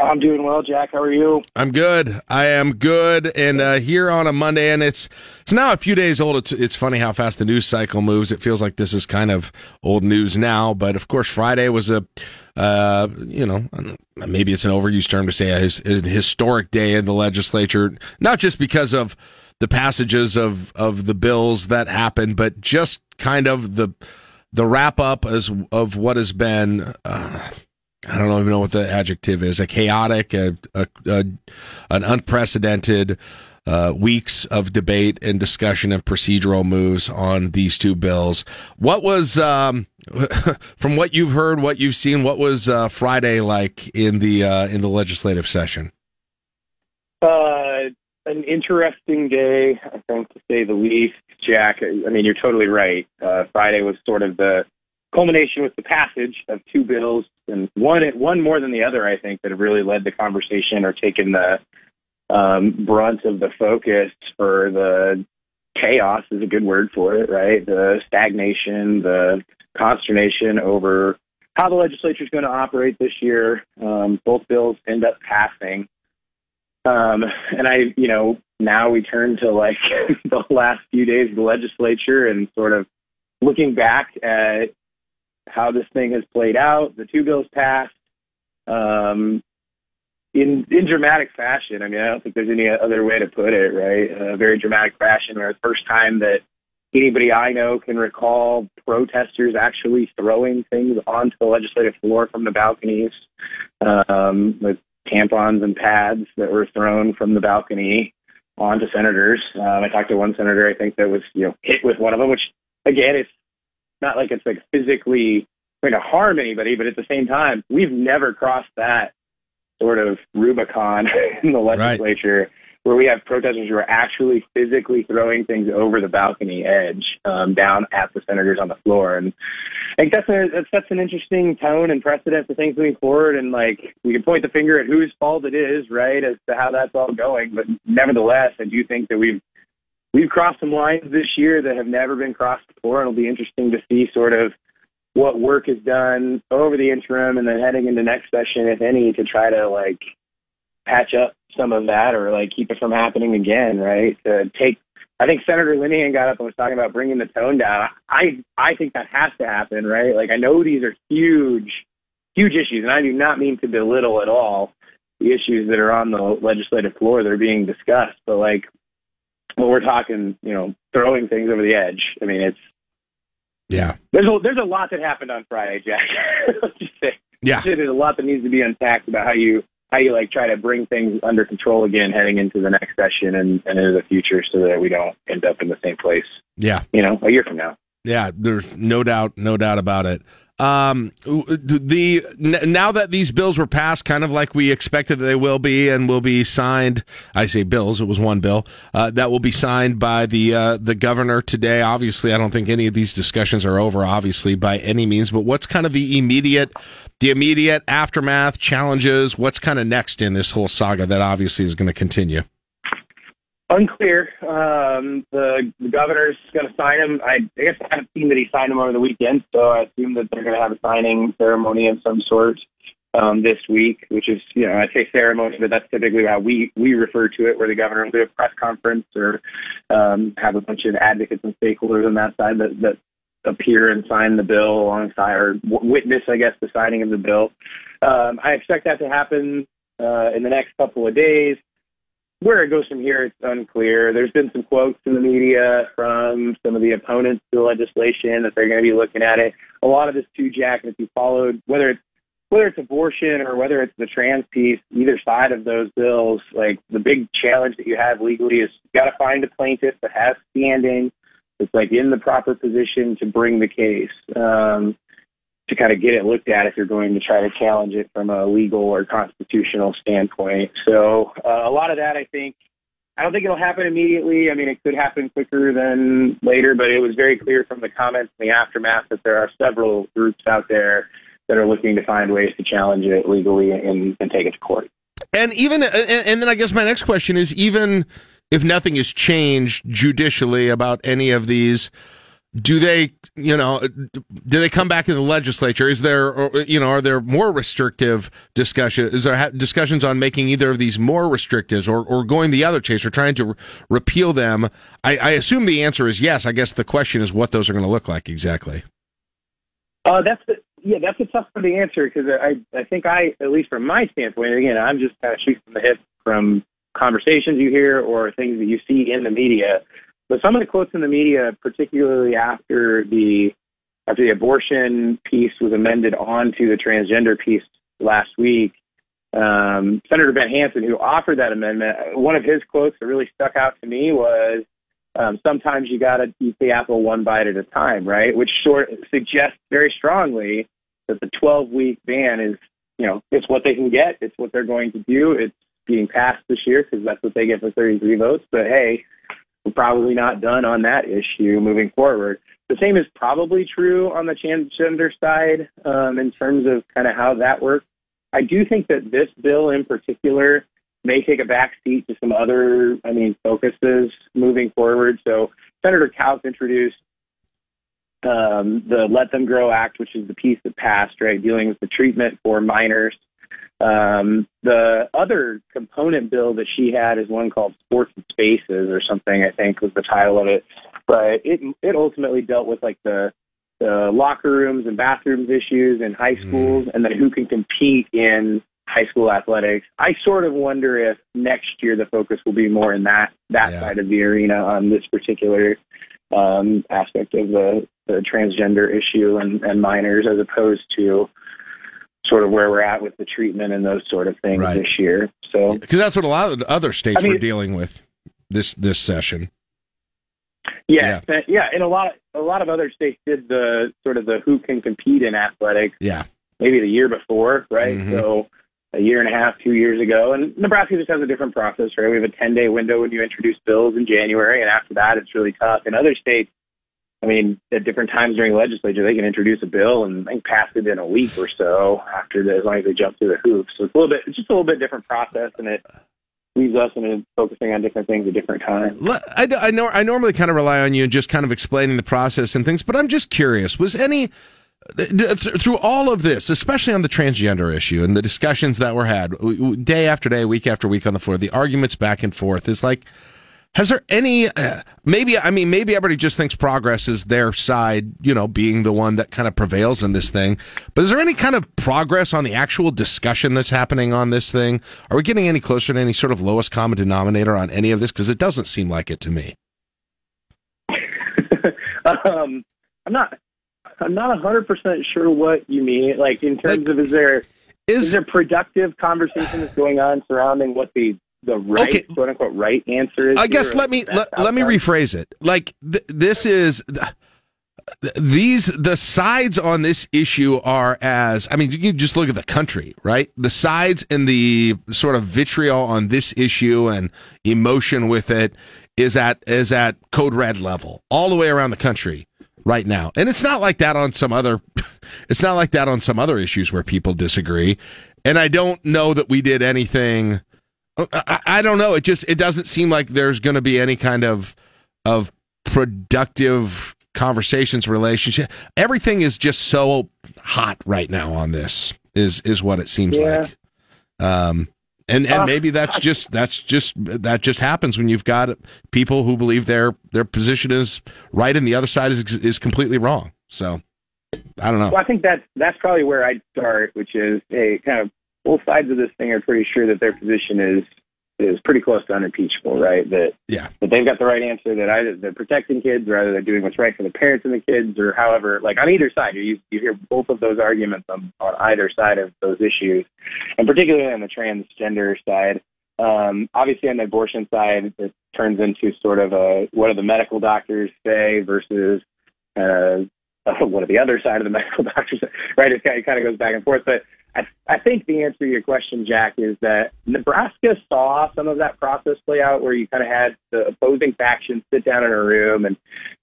I'm doing well, Jack. How are you? I'm good. I am good, and uh, here on a Monday, and it's it's now a few days old. It's it's funny how fast the news cycle moves. It feels like this is kind of old news now, but of course, Friday was a uh, you know maybe it's an overused term to say a, a historic day in the legislature, not just because of the passages of of the bills that happened, but just kind of the the wrap up as of what has been. Uh, I don't even know what the adjective is. A chaotic, a, a, a an unprecedented uh, weeks of debate and discussion and procedural moves on these two bills. What was, um, <laughs> from what you've heard, what you've seen, what was uh, Friday like in the uh, in the legislative session? Uh, an interesting day, I think, to say the least. Jack, I mean, you're totally right. Uh, Friday was sort of the culmination with the passage of two bills, and one one more than the other, I think, that have really led the conversation or taken the um, brunt of the focus for the chaos is a good word for it, right? The stagnation, the consternation over how the legislature is going to operate this year. Um, both bills end up passing. Um, and I, you know, now we turn to like <laughs> the last few days of the legislature and sort of looking back at how this thing has played out. The two bills passed um, in in dramatic fashion. I mean, I don't think there's any other way to put it. Right, uh, very dramatic fashion. Where the first time that anybody I know can recall protesters actually throwing things onto the legislative floor from the balconies um, with tampons and pads that were thrown from the balcony onto senators. Um, I talked to one senator I think that was you know hit with one of them, which again it's not like it's like physically going to harm anybody, but at the same time we've never crossed that sort of Rubicon <laughs> in the legislature where we have protesters who are actually physically throwing things over the balcony edge um, down at the senators on the floor. And I think that's, a, that's that's an interesting tone and precedent for things moving forward. And like we can point the finger at whose fault it is, right, as to how that's all going. But nevertheless, I do think that we've we've crossed some lines this year that have never been crossed before, and it'll be interesting to see sort of what work is done over the interim and then heading into next session, if any, to try to like patch up some of that or like keep it from happening again, right? To take, I think Senator Linehan got up and was talking about bringing the tone down. I I think that has to happen, right? Like I know these are huge, huge issues, and I do not mean to belittle at all the issues that are on the legislative floor that are being discussed, but like when we're talking, you know, throwing things over the edge, I mean, it's yeah. There's a there's a lot that happened on Friday, Jack. <laughs> Let's just say. Yeah. There's a lot that needs to be unpacked about how you how you like try to bring things under control again heading into the next session and, and into the future so that we don't end up in the same place. Yeah. You know, a year from now. Yeah, there's no doubt, no doubt about it. Um, the now that these bills were passed, kind of like we expected they will be, and will be signed. I say bills; it was one bill uh, that will be signed by the uh, the governor today. Obviously, I don't think any of these discussions are over, obviously by any means. But what's kind of the immediate, the immediate aftermath challenges? What's kind of next in this whole saga that obviously is going to continue? Unclear. Um, the, the governor's going to sign him. I, I guess I haven't seen that he signed him over the weekend, so I assume that they're going to have a signing ceremony of some sort um, this week, which is, you know, I say ceremony, but that's typically how we, we refer to it, where the governor will do a press conference or um, have a bunch of advocates and stakeholders on that side that, that appear and sign the bill alongside or witness, I guess, the signing of the bill. Um, I expect that to happen uh, in the next couple of days where it goes from here, it's unclear. There's been some quotes in the media from some of the opponents to the legislation that they're going to be looking at it. A lot of this too, Jack, if you followed, whether it's whether it's abortion or whether it's the trans piece, either side of those bills, like the big challenge that you have legally is you got to find a plaintiff that has standing, that's like in the proper position to bring the case. Um, to kind of get it looked at if you're going to try to challenge it from a legal or constitutional standpoint. So uh, a lot of that, I think, I don't think it'll happen immediately. I mean, it could happen quicker than later, but it was very clear from the comments in the aftermath that there are several groups out there that are looking to find ways to challenge it legally and, and take it to court. And even, and, and then I guess my next question is even if nothing has changed judicially about any of these, do they you know do they come back in the legislature? Is there you know are there more restrictive discussions is there discussions on making either of these more restrictive or, or going the other chase or trying to re- repeal them? I, I assume the answer is yes. I guess the question is what those are going to look like exactly. Uh, that's the, yeah that's a tough one to answer because I, I think i at least from my standpoint again i'm just kind of shooting from the hip from conversations you hear or things that you see in the media but some of the quotes in the media, particularly after the after the abortion piece was amended onto the transgender piece last week, um, Senator Ben Hansen, who offered that amendment, one of his quotes that really stuck out to me was, um, "Sometimes you got to eat the apple one bite at a time," right? Which sort suggests very strongly that the 12 week ban is, you know, it's what they can get, it's what they're going to do, it's being passed this year because that's what they get for 33 votes. But hey, we're probably not done on that issue moving forward. The same is probably true on the transgender side um, in terms of kind of how that works. I do think that this bill in particular may take a back seat to some other, I mean, focuses moving forward. So Senator Kauth introduced um, the Let Them Grow Act, which is the piece that passed, right, dealing with the treatment for minors. Um, the other component bill that she had is one called Sports and Spaces or something, I think was the title of it. But it it ultimately dealt with like the the locker rooms and bathrooms issues in high schools and then who can compete in high school athletics. I sort of wonder if next year the focus will be more in that that side of the arena on this particular um, aspect of the, the transgender issue and, and minors as opposed to sort of where we're at with the treatment and those sort of things Right. this year. So Because that's what a lot of other states I mean- were dealing with this this session. yeah, yeah, yeah, and a lot a lot of other states did the sort of the who can compete in athletics Yeah. maybe the year before, right? Mhm. So a year and a half, two years ago. And Nebraska just has a different process, right? We have a 10 day window when you introduce bills in January, and after that, it's really tough. In other states, I mean, at different times during legislature, they can introduce a bill and pass it in a week or so after the, as long as they jump through the hoops. So it's a little bit, it's just a little bit different process, and it leaves us in focusing on different things at different times. I, I, know, I normally kind of rely on you just kind of explaining the process and things, but I'm just curious. Was any th- through all of this, especially on the transgender issue and the discussions that were had day after day, week after week on the floor, the arguments back and forth is like, has there any, uh, maybe, I mean, maybe everybody just thinks progress is their side, you know, being the one that kind of prevails in this thing. But is there any kind of progress on the actual discussion that's happening on this thing? Are we getting any closer to any sort of lowest common denominator on any of this? Because it doesn't seem like it to me. <laughs> um, I'm not. I'm not 100 percent sure what you mean. Like in terms of is there is, there productive conversation that's going on surrounding what the the right quote unquote right answer is? I guess let me let, let me rephrase it. Like th- this is th- these the sides on this issue are as I mean you just look at the country, right? The sides and the sort of vitriol on this issue and emotion with it is at is at code red level all the way around the country right now. And it's not like that on some other <laughs> it's not like that on some other issues where people disagree. And I don't know that we did anything I, I- don't know. It just it doesn't seem like there's going to be any kind of of productive conversations, relationship. Everything is just so hot right now on this. Is is what it seems Yeah. like. Um, and and Uh, maybe that's just that's just that just happens when you've got people who believe their their position is right and the other side is is completely wrong. So I don't know. Well, I think that's that's probably where I'd start, which is a kind of both sides of this thing are pretty sure that their position is is pretty close to unimpeachable, right? That yeah, that they've got the right answer, that either they're protecting kids or either they're doing what's right for the parents and the kids, or however, like on either side, you you hear both of those arguments on, on either side of those issues, and particularly on the transgender side. Um, obviously, on the abortion side, it turns into sort of a what do the medical doctors say versus uh, <laughs> what do the other side of the <laughs> medical doctors right? It kind of, it kind of goes back and forth, but I, I think the answer to your question, Jack, is that Nebraska saw some of that process play out where you kind of had the opposing factions sit down in a room and,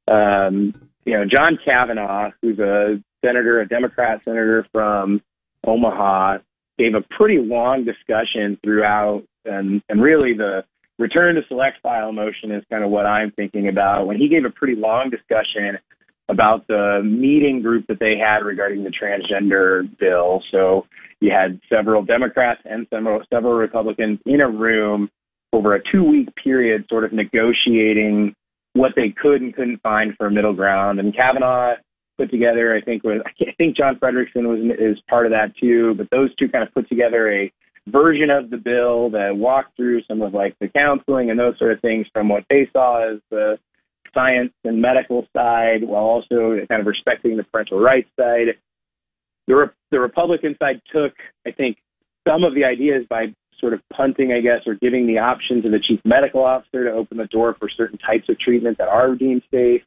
um, you know, John Cavanaugh, who's a senator, a Democrat senator from Omaha, gave a pretty long discussion throughout and, and really the return to select file motion is kind of what I'm thinking about. When he gave a pretty long discussion about the meeting group that they had regarding the transgender bill. So you had several Democrats and several, several Republicans in a room over a two week period, sort of negotiating what they could and couldn't find for a middle ground. And Cavanaugh put together, I think was, I think John Fredrickson was is part of that too. But those two kind of put together a version of the bill that walked through some of like the counseling and those sort of things from what they saw as the science and medical side, while also kind of respecting the parental rights side. The Re- the Republican side took, I think, some of the ideas by sort of punting, I guess, or giving the option to the chief medical officer to open the door for certain types of treatment that are deemed safe.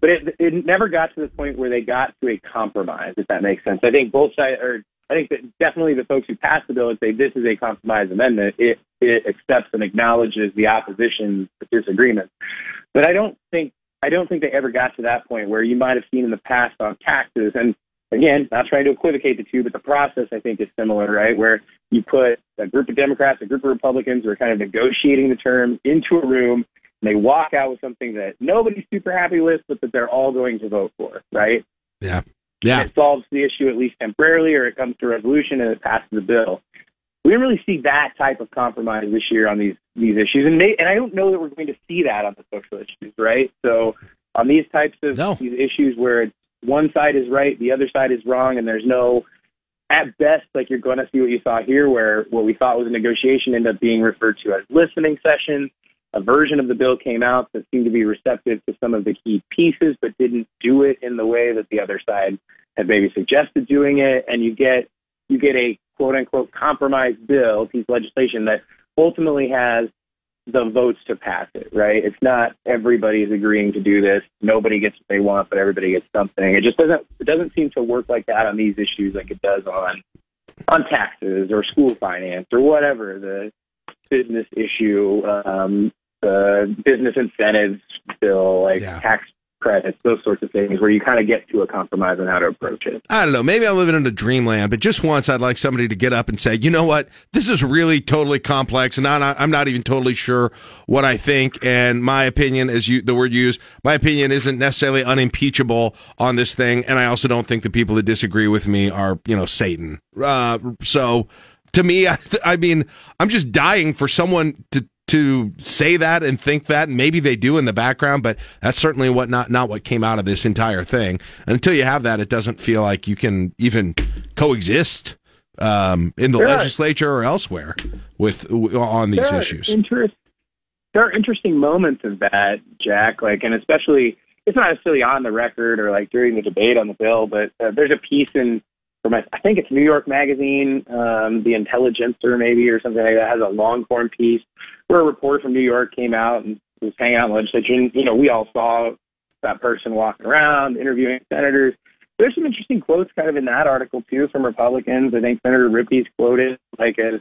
But it, it never got to the point where they got to a compromise, if that makes sense. I think both sides, or I think that definitely the folks who passed the bill would say this is a compromise amendment. It, it accepts and acknowledges the opposition's disagreements. But I don't think I don't think they ever got to that point where you might have seen in the past on taxes. And again, not trying to equivocate the two, but the process I think is similar, right? Where you put a group of Democrats, a group of Republicans who are kind of negotiating the term into a room, and they walk out with something that nobody's super happy with, but that they're all going to vote for, right? Yeah. Yeah. it solves the issue at least temporarily, or it comes to resolution and it passes the bill. We didn't really see that type of compromise this year on these these issues, and may, and I don't know that we're going to see that on the social issues, right? So on these types of these issues where it's one side is right, the other side is wrong, and there's no at best, like you're going to see what you saw here, where what we thought was a negotiation ended up being referred to as listening sessions. A version of the bill came out that seemed to be receptive to some of the key pieces, but didn't do it in the way that the other side had maybe suggested doing it. And you get you get a quote unquote compromise bill, piece of legislation that ultimately has the votes to pass it, right? It's not everybody's agreeing to do this. Nobody gets what they want, but everybody gets something. It just doesn't it doesn't seem to work like that on these issues like it does on on taxes or school finance or whatever the business issue, um, the business incentives bill, like tax credits, those sorts of things, where you kind of get to a compromise on how to approach it. I don't know. Maybe I'm living in a dreamland, but just once I'd like somebody to get up and say, you know what? This is really totally complex, and I'm not, I'm not even totally sure what I think. And my opinion, as you the word used, my opinion isn't necessarily unimpeachable on this thing. And I also don't think the people that disagree with me are, you know, Satan. Uh, so to me, I, <laughs> I mean, I'm just dying for someone to to say that and think that, and maybe they do in the background, but that's certainly what not not what came out of this entire thing. And until you have that, it doesn't feel like you can even coexist um, in the There are- legislature or elsewhere with on these issues. Interest, there are interesting moments of that, Jack. Like, and especially it's not necessarily on the record or like during the debate on the bill, but uh, there's a piece in I think it's New York Magazine, um, the Intelligencer maybe or something like that has a long form piece where a reporter from New York came out and was hanging out in legislature, and you know we all saw that person walking around interviewing senators. There's some interesting quotes kind of in that article too from Republicans. I think Senator Riepe's quoted like as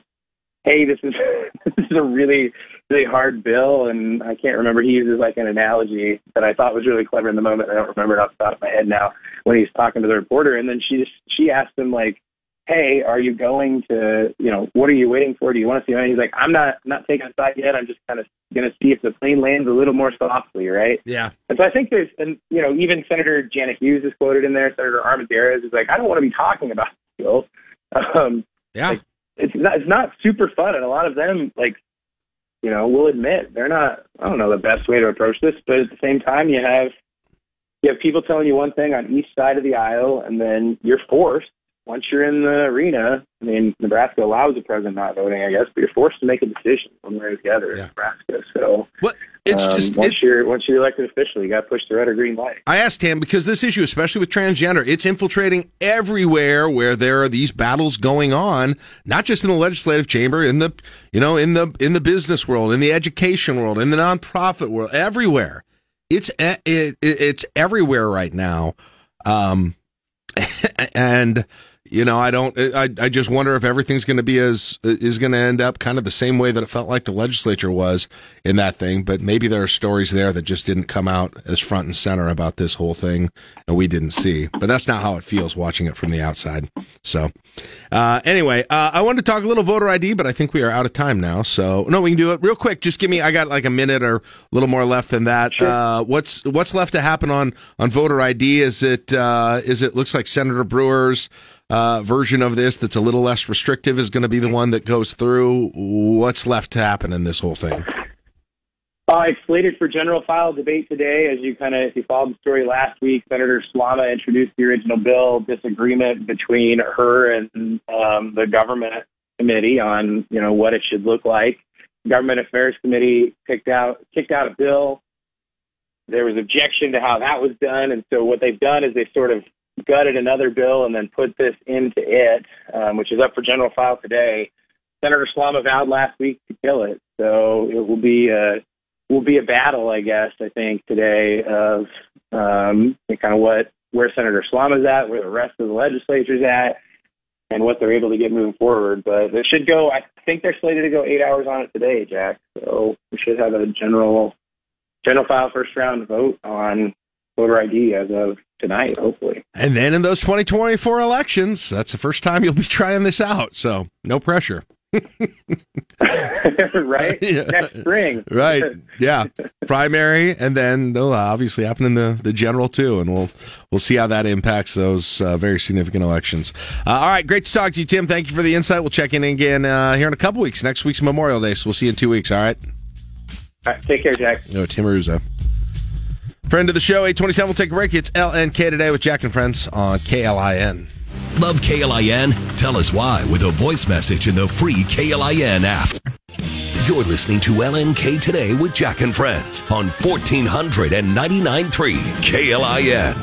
hey, this is <laughs> this is a really really hard bill, and I can't remember. He uses like an analogy that I thought was really clever in the moment. I don't remember it off the top of my head now when he's talking to the reporter, and then she just she asked him like, "Hey, are you going to you know what are you waiting for? Do you want to see?" And he's like, "I'm not not taking a side yet. I'm just kind of going to see if the plane lands a little more softly, right?" Yeah. And so I think there's, and you know, even Senator Jana Hughes is quoted in there. Senator Armendariz is like, I don't want to be talking about this bill. <laughs> Um, yeah. like, it's not, it's not super fun, and a lot of them, like, you know, will admit they're not. I don't know the best way to approach this, but at the same time, you have you have people telling you one thing on each side of the aisle, and then you're forced once you're in the arena. I mean, Nebraska allows the president not voting, I guess, but you're forced to make a decision one way or the other in Nebraska. So, it's um, just- once you're once you're elected officially, you got to push the red or green light. I asked him because this issue, especially with transgender, it's infiltrating everywhere where there are these battles going on, not just in the legislative chamber, in the you know, in the in the business world, in the education world, in the nonprofit world, everywhere. It's it, it, it's everywhere right now, um, <laughs> and you know, I don't. I I just wonder if everything's going to be as is going to end up kind of the same way that it felt like the legislature was in that thing. But maybe there are stories there that just didn't come out as front and center about this whole thing, and we didn't see. But that's not how it feels watching it from the outside. So, uh, anyway, uh, I wanted to talk a little voter ID, but I think we are out of time now. So, no, we can do it real quick. Just give me. I got like a minute or a little more left than that. Uh, what's what's left to happen on on voter ID? Is it uh, is it looks like Senator Brewer's uh, version of this that's a little less restrictive is going to be the one that goes through. What's left to happen in this whole thing? Uh, it's slated for general file debate today. As you kind of, if you followed the story last week, Senator Slama introduced the original bill. Disagreement between her and um, the government committee on you know what it should look like. Government Affairs Committee picked out kicked out a bill. There was objection to how that was done, and so what they've done is they sort of gutted another bill and then put this into it, um, which is up for general file today. Senator Slama vowed last week to kill it, so it will be a will be a battle, I guess. I think today of um, kind of what where Senator Slama's at, where the rest of the legislature's at, and what they're able to get moving forward. But it should go. I think they're slated to go eight hours on it today, Jack. So we should have a general general file first round vote on voter ID as of tonight, hopefully. And then in those 2024 elections, that's the first time you'll be trying this out. So no pressure. <laughs> right? <laughs> Next spring. Right. Yeah. Primary, and then they'll obviously happen in the, the general too, and we'll we'll see how that impacts those uh, very significant elections. Uh, all right, great to talk to you, Tim. Thank you for the insight. We'll check in again uh, here in a couple weeks. Next week's Memorial Day, so we'll see you in two weeks. All right. All right, take care, Jack. No, Tim Hruza. Friend of the show, 827. We'll take a break. It's LNK today with Jack and Friends on KLIN. Love KLIN? Tell us why with a voice message in the free KLIN app. You're listening to LNK Today with Jack and Friends on 1499.3 KLIN.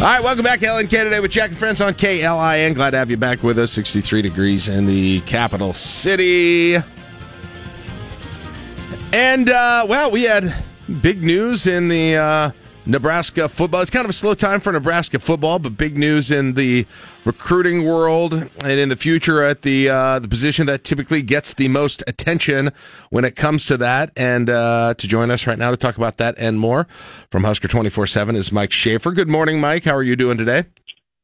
All right, welcome back to LNK today with Jack and Friends on KLIN. Glad to have you back with us. 63 degrees in the capital city. And, uh, well, we had big news in the uh, Nebraska football. It's kind of a slow time for Nebraska football, but big news in the recruiting world and in the future at the uh, the position that typically gets the most attention when it comes to that. And uh, to join us right now to talk about that and more from Husker 24 7 is Mike Schaefer. Good morning, Mike. How are you doing today?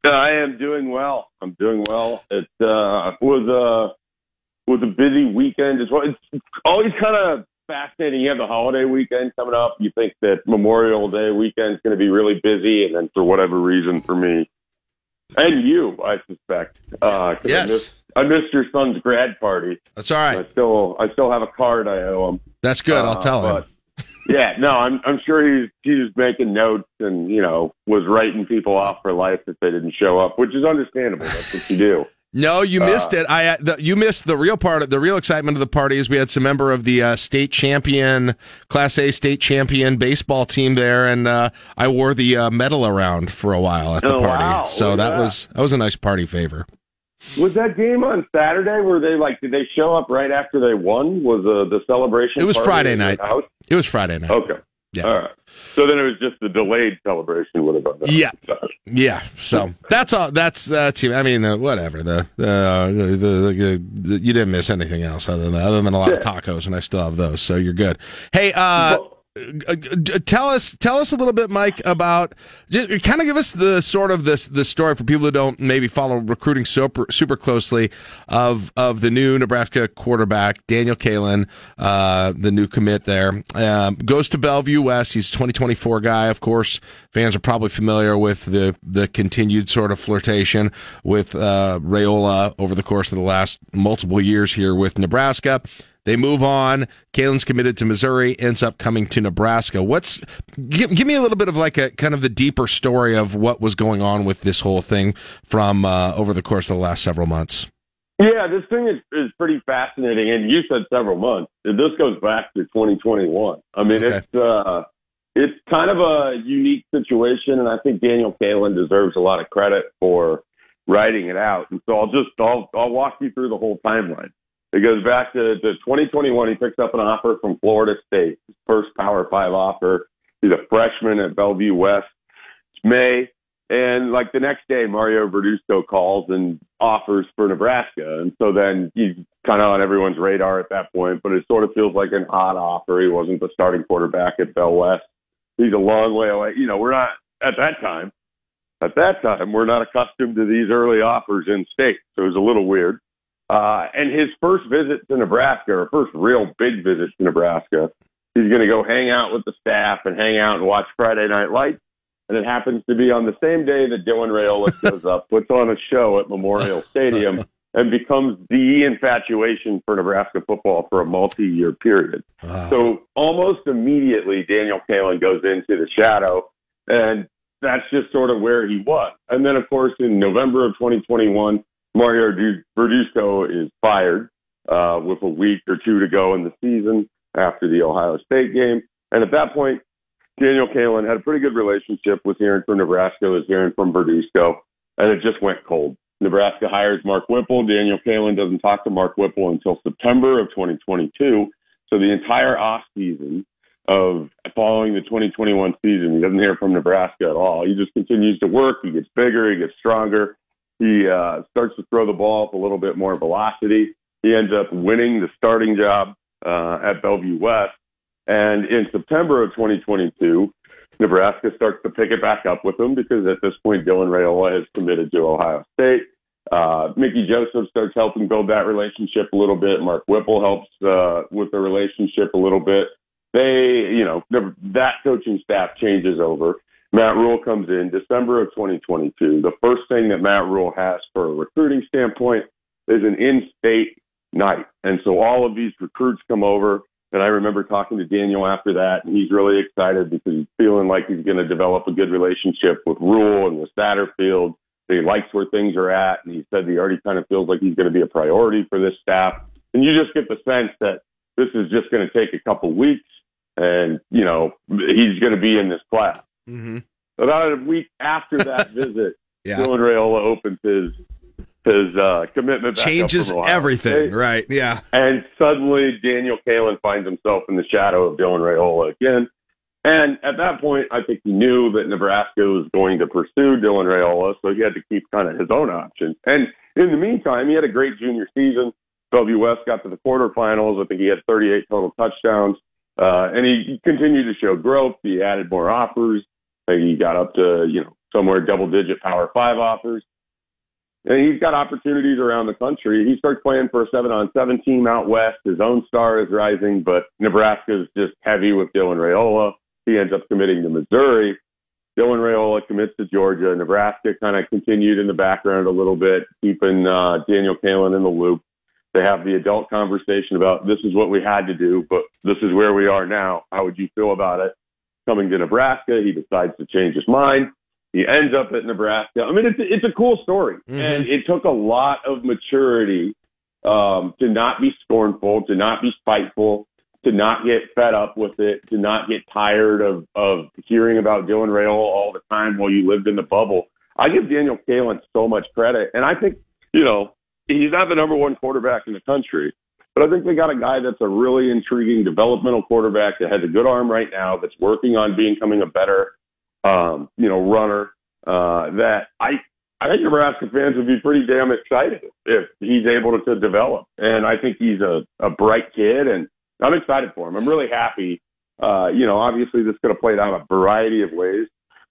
I am doing well. I'm doing well. It uh, was a was a busy weekend as well. It's always kind of fascinating. You have the holiday weekend coming up. You think that Memorial Day weekend is going to be really busy, and then for whatever reason, for me and you, I suspect, uh, Yes. I missed, I missed your son's grad party. That's all right. I still I still have a card I owe him. That's good. I'll Uh, tell him. yeah, no, I'm I'm sure he's he's making notes and you know was writing people off for life if they didn't show up, which is understandable. That's what you do. No, you Uh, missed it. I the, you missed the real part. of The real excitement of the party is we had some member of the uh, state champion, Class A state champion baseball team there, and uh, I wore the uh, medal around for a while at the Oh, party. wow. So that, was that was a nice party favor. Was that game on Saturday? Were they like? Did they show up right after they won? Was uh, the celebration? It was Friday night. house? It was Friday night. Okay. Yeah. All right. So then it was just a delayed celebration would have been. Yeah, yeah. So that's all. That's that's. I mean, uh, whatever. The the, uh, the, the, the you didn't miss anything else other than other than a lot of tacos, and I still have those. So you're good. Hey, uh, uh, uh, tell us tell us a little bit, Mike, about just kind of give us the sort of this the story for people who don't maybe follow recruiting super super closely of of the new Nebraska quarterback Daniel Kaelin, uh, the new commit there um, goes to Bellevue West. He's a 2024 guy, of course. Fans are probably familiar with the the continued sort of flirtation with uh, Raiola over the course of the last multiple years here with Nebraska. They move on. Kaelin's committed to Missouri, ends up coming to Nebraska. What's give, give me a little bit of like a kind of the deeper story of what was going on with this whole thing from uh, over the course of the last several months. Yeah, this thing is, is pretty fascinating, and you said several months. This goes back to 2021. I mean, it's uh, it's kind of a unique situation, and I think Daniel Kaelin deserves a lot of credit for writing it out. And so I'll just I'll I'll walk you through the whole timeline. It goes back to, to 2021. He picks up an offer from Florida State, his first Power Five offer. He's a freshman at Bellevue West. It's May, and like the next day, Mario Verduzco calls and offers for Nebraska. And so then he's kind of on everyone's radar at that point, but it sort of feels like an odd offer. He wasn't the starting quarterback at Bell West. He's a long way away. You know, we're not at that time. At that time, we're not accustomed to these early offers in state, so it was a little weird. Uh, and his first visit to Nebraska, or first real big visit to Nebraska, he's going to go hang out with the staff and hang out and watch Friday Night Lights. And it happens to be on the same day that Dylan Raiola <laughs> shows up, puts on a show at Memorial Stadium, <laughs> and becomes the infatuation for Nebraska football for a multi-year period. So almost immediately, Daniel Kaelin goes into the shadow, and that's just sort of where he was. And then, of course, in November of 2021, Mario Du- Verduzco is fired uh, with a week or two to go in the season after the Ohio State game. And at that point, Daniel Kaelin had a pretty good relationship with hearing from Nebraska, was hearing from Verduzco, and it just went cold. Nebraska hires Mark Whipple. Daniel Kaelin doesn't talk to Mark Whipple until September of 2022. So the entire off season of following the 2021 season, he doesn't hear from Nebraska at all. He just continues to work. He gets bigger. He gets stronger. He uh, starts to throw the ball with a little bit more velocity. He ends up winning the starting job uh, at Bellevue West. And in September of 2022, Nebraska starts to pick it back up with him because at this point, Dylan Raiola has committed to Ohio State. Uh, Mickey Joseph starts helping build that relationship a little bit. Mark Whipple helps uh, with the relationship a little bit. They, you know, that coaching staff changes over. Matt Rhule comes in December of 2022. The first thing that Matt Rhule has for a recruiting standpoint is an in-state night, and so all of these recruits come over. And I remember talking to Daniel after that, and he's really excited because he's feeling like he's going to develop a good relationship with Rhule and with Satterfield. He likes where things are at, and he said he already kind of feels like he's going to be a priority for this staff. And you just get the sense that this is just going to take a couple weeks, and you know he's going to be in this class. Mm-hmm. About a week after that <laughs> visit, Yeah. Dylan Raiola opens his his uh, commitment. Back up Changes everything, State. right? Yeah. And suddenly Daniel Kaelin finds himself in the shadow of Dylan Raiola again. And at that point, I think he knew that Nebraska was going to pursue Dylan Raiola, so he had to keep kind of his own options. And in the meantime, he had a great junior season. Bellevue West got to the quarterfinals. I think he had 38 total touchdowns. Uh, and he continued to show growth. He added more offers. He got up to, you know, somewhere double digit power five offers. And he's got opportunities around the country. He starts playing for a seven on seven team out west. His own star is rising, but Nebraska is just heavy with Dylan Raiola. He ends up committing to Missouri. Dylan Raiola commits to Georgia. Nebraska kind of continued in the background a little bit, keeping uh, Daniel Kaelin in the loop. They have the adult conversation about this is what we had to do, but this is where we are now. How would you feel about it? Coming to Nebraska, he decides to change his mind. He ends up at Nebraska. I mean, it's it's a cool story, and it took a lot of maturity um, to not be scornful, to not be spiteful, to not get fed up with it, to not get tired of of hearing about Dylan Raiola all the time while you lived in the bubble. I give Daniel Kaelin so much credit, and I think you know he's not the number one quarterback in the country, but I think they got a guy that's a really intriguing developmental quarterback that has a good arm right now, that's working on becoming a better, um, you know, runner. Uh, that I I think Nebraska fans would be pretty damn excited if he's able to, to develop. And I think he's a, a bright kid, and I'm excited for him. I'm really happy. Uh, you know, obviously this could have played out a variety of ways,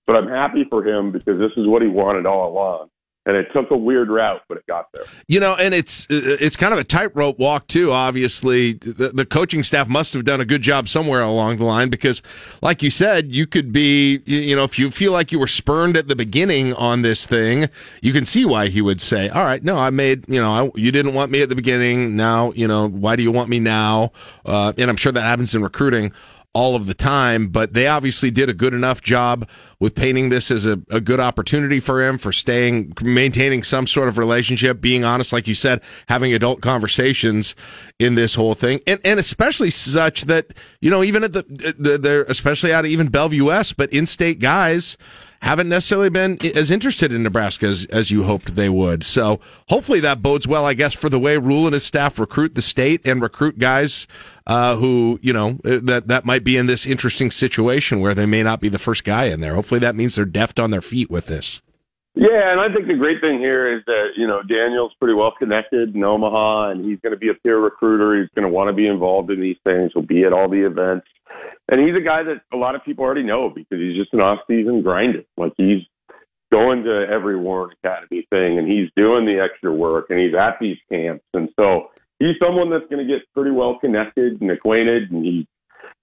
but I'm happy for him because this is what he wanted all along. And it took a weird route, but it got there. You know, and it's it's kind of a tightrope walk too. Obviously, the, the coaching staff must have done a good job somewhere along the line because, like you said, you could be, you you know, if you feel like you were spurned at the beginning on this thing, you can see why he would say, "All right, no, I made, you know, I, you didn't want me at the beginning. Now, you know, why do you want me now?" Uh, and I'm sure that happens in recruiting all of the time, but they obviously did a good enough job with painting this as a, a good opportunity for him for staying, maintaining some sort of relationship, being honest, like you said, having adult conversations in this whole thing. And, and especially such that, you know, even at the, the, the especially out of even Bellevue West, but in-state guys haven't necessarily been as interested in Nebraska as, as you hoped they would. So hopefully that bodes well, I guess, for the way Rhule and his staff recruit the state and recruit guys uh, who, you know, uh, that, that might be in this interesting situation where they may not be the first guy in there. Hopefully that means they're deft on their feet with this. Yeah, and I think the great thing here is that, you know, Daniel's pretty well connected in Omaha and he's going to be a peer recruiter. He's going to want to be involved in these things. He'll be at all the events. And he's a guy that a lot of people already know because he's just an off-season grinder. Like he's going to every Warren Academy thing and he's doing the extra work and he's at these camps. And so he's someone that's going to get pretty well connected and acquainted and he,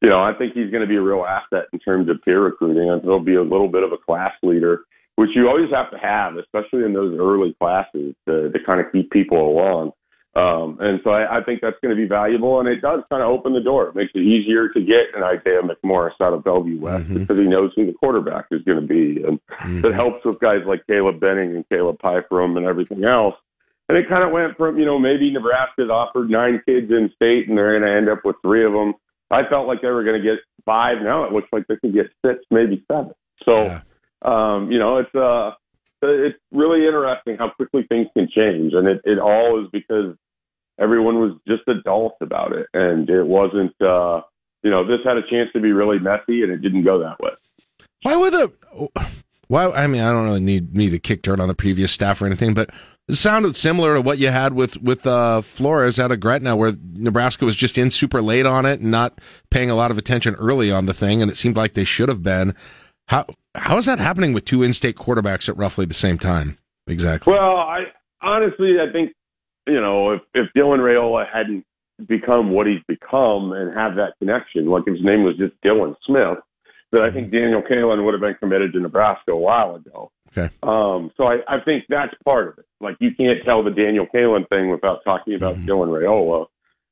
you know, I think he's going to be a real asset in terms of peer recruiting. And he'll be a little bit of a class leader which you always have to have, especially in those early classes to, to kind of keep people along. Um, and so I, I think that's going to be valuable, and it does kind of open the door. It makes it easier to get an Isaiah McMorris out of Bellevue West because he knows who the quarterback is going to be, and it helps with guys like Caleb Benning and Caleb Pyfrom and everything else. And it kind of went from you know maybe Nebraska's offered nine kids in state, and they're going to end up with three of them. I felt like they were going to get five. Now it looks like they could get six, maybe seven. So um, you know, it's uh, it's really interesting how quickly things can change, and it, it all is because everyone was just adult about it, and it wasn't. Uh, you know, this had a chance to be really messy, and it didn't go that way. Why would the? Why? I mean, I don't really need need to kick dirt on the previous staff or anything, but It sounded similar to what you had with with uh, Flores out of Gretna, where Nebraska was just in super late on it and not paying a lot of attention early on the thing, and it seemed like they should have been. How how is that happening with two in-state quarterbacks at roughly the same time? Exactly. Well, I honestly, I think you know if if Dylan Raiola hadn't become what he's become and have that connection, like if his name was just Dylan Smith, that I think Daniel Kaelin would have been committed to Nebraska a while ago. Okay. Um, so I, I think that's part of it. Like you can't tell the Daniel Kaelin thing without talking about Dylan Raiola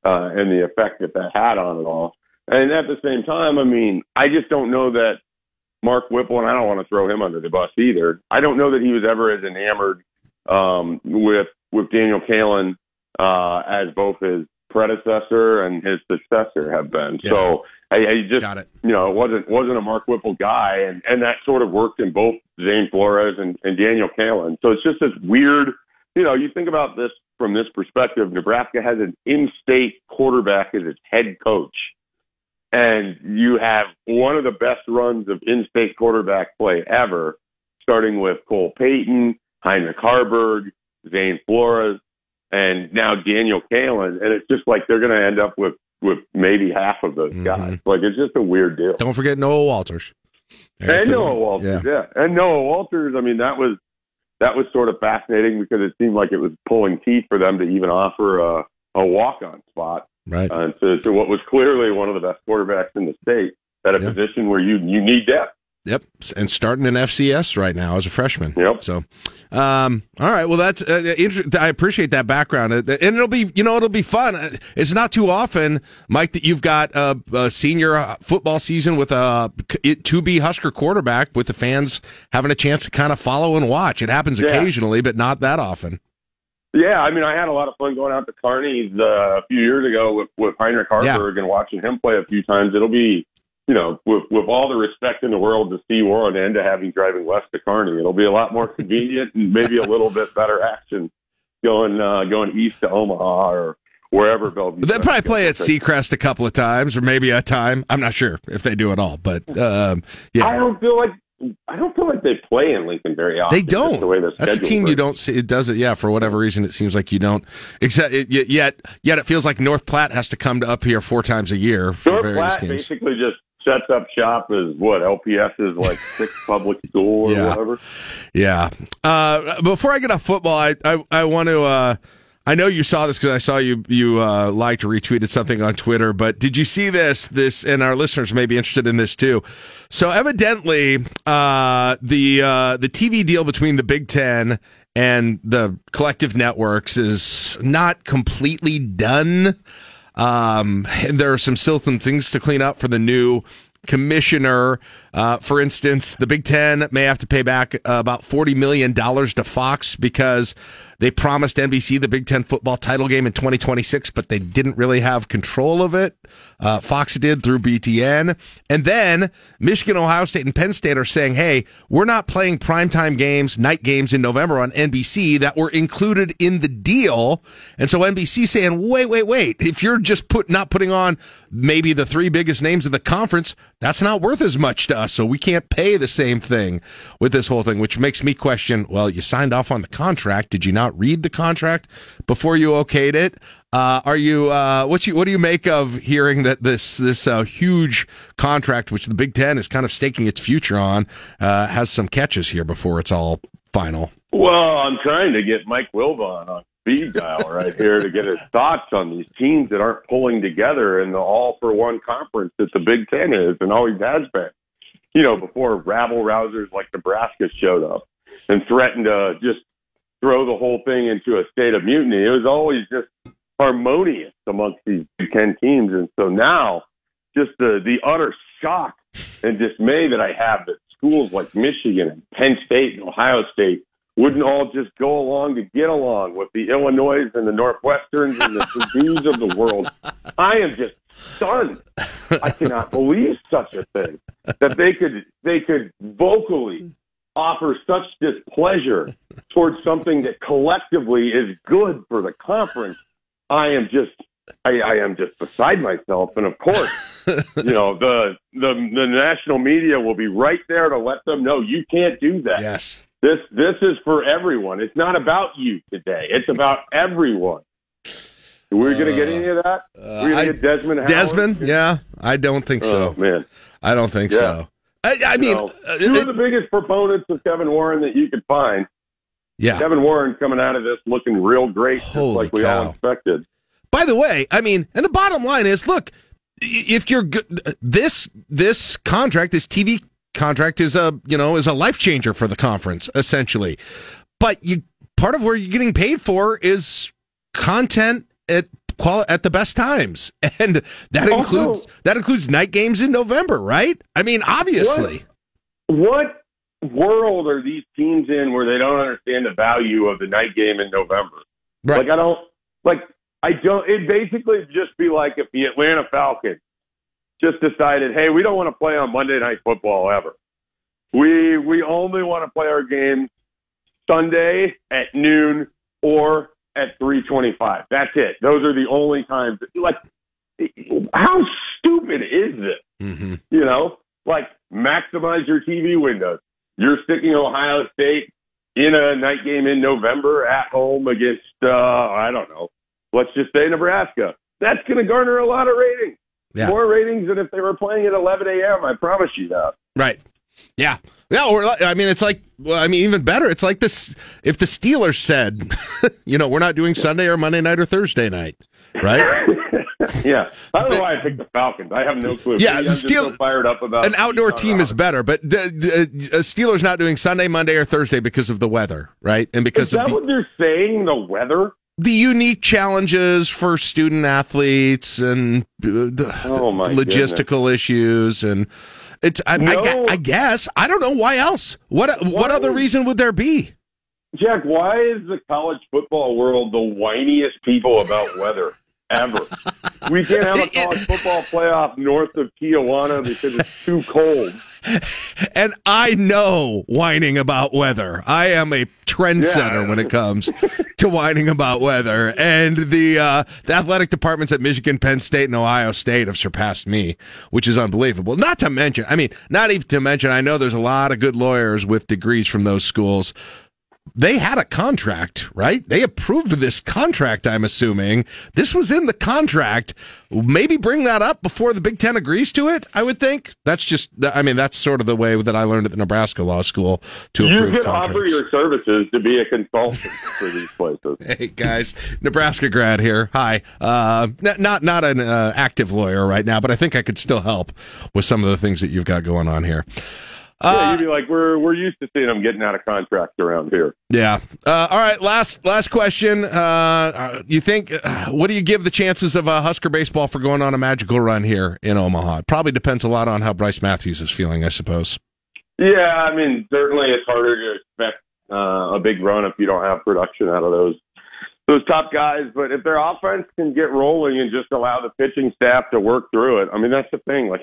uh, and the effect that that had on it all. And at the same time, I mean, I just don't know that Mark Whipple, and I don't want to throw him under the bus either. I don't know that he was ever as enamored um, with with Daniel Kaelin uh, as both his predecessor and his successor have been. So I, I just, you know, it wasn't wasn't a Mark Whipple guy, and and that sort of worked in both Zane Flores and, and Daniel Kaelin. So it's just this weird, you know, you think about this from this perspective. Nebraska has an in-state quarterback as its head coach, and you have one of the best runs of in-state quarterback play ever, starting with Cole Payton, Heinrich Haarberg, Zane Flores, and now Daniel Kaelin, and it's just like they're going to end up with with maybe half of those mm-hmm. guys. Like it's just a weird deal. Don't forget Noah Walters. And Noah Walters, yeah. And Noah Walters, I mean, that was that was sort of fascinating because it seemed like it was pulling teeth for them to even offer a, a walk on spot. Right. Uh, to, to what was clearly one of the best quarterbacks in the state at a position where you you need depth. Yep, and starting in FCS right now as a freshman. Yep. So, um, all right. Well, that's uh, inter- I appreciate that background, Uh, and it'll be you know it'll be fun. Uh, It's not too often, Mike, that you've got a, a senior uh, football season with a to be Husker quarterback with the fans having a chance to kind of follow and watch. It happens Yeah. occasionally, but not that often. Yeah, I mean, I had a lot of fun going out to Kearney's uh, a few years ago with, with Heinrich Haarberg and watching him play a few times. It'll be, you know, with, with all the respect in the world to Steve Warren and to having driving west to Kearney, it'll be a lot more convenient and maybe a little bit better action going uh, going east to Omaha or wherever Bellevue. They'll probably play at Seacrest a couple of times, or maybe a time. I'm not sure if they do it all, but um, yeah. I don't feel like I don't feel like they play in Lincoln very often. They don't. The way the That's a team you don't see. It does it, yeah. For whatever reason, it seems like you don't. Except it, yet, yet, it feels like North Platte has to come to up here four times a year for North various Platte games. basically just sets up shop as what LPS is like <laughs> six public school or Yeah. whatever. Yeah. Uh, before I get off football, I I, I want to. Uh, I know you saw this because I saw you you uh, liked or retweeted something on Twitter. But did you see this? This and our listeners may be interested in this too. So evidently, uh, the uh, the TV deal between the Big Ten and the collective networks is not completely done. Um, and there are some still some things to clean up for the new commissioner. Uh, for instance, the Big Ten may have to pay back uh, about $40 million to Fox because they promised NBC the Big Ten football title game in 2026, but they didn't really have control of it. Uh, Fox did through BTN. And then Michigan, Ohio State, and Penn State are saying, hey, we're not playing primetime games, night games in November on NBC that were included in the deal. And so NBC saying, wait, wait, wait. If you're just put not putting on maybe the three biggest names of the conference, that's not worth as much to us. So we can't pay the same thing with this whole thing, which makes me question, well, you signed off on the contract. Did you not read the contract before you okayed it? Uh, are you uh, what you what do you make of hearing that this this uh, huge contract, which the Big Ten is kind of staking its future on, uh, has some catches here before it's all final? Well, I'm trying to get Mike Wilbon on speed dial right here to get his thoughts on these teams that aren't pulling together in the all for one conference that the Big Ten is and always has been. You know, before rabble rousers like Nebraska showed up and threatened to just throw the whole thing into a state of mutiny, it was always just harmonious amongst these Ten teams. And so now, just the, the utter shock and dismay that I have that schools like Michigan and Penn State and Ohio State wouldn't all just go along to get along with the Illinois and the Northwesterns and the <laughs> Purdue's of the world. I am just stunned. I cannot <laughs> believe such a thing that they could they could vocally offer such displeasure towards something that collectively is good for the conference. I am just I, I am just beside myself, and of course, you know the the the national media will be right there to let them know you can't do that. Yes, This this is for everyone. It's not about you today. It's about everyone. We're going to get any of that. We're going to get Desmond. Howard? Desmond? Yeah, I don't think so. Oh, man. I don't think Yeah. so. I, I mean, know, uh, two it- of the biggest proponents of Kevin Warren that you could find. Yeah. Kevin Warren coming out of this looking real great, just Holy like we cow. all expected. By the way, I mean, and the bottom line is, look, if you're good, this this contract, this TV contract is a you know is a life changer for the conference essentially. But you part of where you're getting paid for is content at quali- at the best times, <laughs> and that Also- includes that includes night games in November, right? I mean, obviously. What world are these teams in where they don't understand the value of the night game in November? Right. Like I don't like I don't it basically just be like if the Atlanta Falcons just decided, hey, we don't want to play on Monday night football ever. We we only want to play our games Sunday at noon or at three twenty five. That's it. Those are the only times like how stupid is this? Mm-hmm. You know, like maximize your TV windows. You're sticking Ohio State in a night game in November at home against, uh, I don't know, let's just say Nebraska. That's going to garner a lot of ratings. Yeah. More ratings than if they were playing at 11 a.m. I promise you that. Right. Yeah. Yeah. Or I mean, it's like, well, I mean, even better. It's like this. If the Steelers said, <laughs> you know, we're not doing Sunday or Monday night or Thursday night, right? <laughs> yeah. I don't know why I picked the Falcons. I have no clue. Yeah, I'm Steel- so fired up about An outdoor team is better, but the, the uh, Steelers not doing Sunday, Monday, or Thursday because of the weather, right? And because Is of that the, what they're saying? The weather? the unique challenges for student athletes and the, Oh, logistical issues and it's I, I, No. gu- I guess I don't know why else. What what other reason would there be? Jack, why is the college football world the whiniest people about weather ever? We can't have a <laughs> college football playoff north of Tijuana because it's too cold. And I know whining about weather. I am a trendsetter Yeah. when it comes to whining about weather. And the uh, the athletic departments at Michigan, Penn State, and Ohio State have surpassed me, which is unbelievable. Not to mention, I mean, not even to mention, I know there's a lot of good lawyers with degrees from those schools. They had a contract, right? They approved this contract, I'm assuming. This was in the contract. Maybe bring that up before the Big Ten agrees to it, I would think. That's just, I mean, that's sort of the way that I learned at the Nebraska Law School to You approve could offer your services to be a consultant for these places. <laughs> Hey guys, Nebraska grad here. Hi. Uh, not not an uh, active lawyer right now, but I think I could still help with some of the things that you've got going on here. Uh, yeah, you'd be like, we're we're used to seeing them getting out of contracts around here. Yeah. Uh, all right. Last last question. Uh, Uh, you think? Uh, what do you give the chances of uh, Husker baseball for going on a magical run here in Omaha? It probably depends a lot on how Brice Matthews is feeling, I suppose. Yeah, I mean, certainly it's harder to expect uh, a big run if you don't have production out of those those top guys. But if their offense can get rolling and just allow the pitching staff to work through it, I mean, that's the thing. Like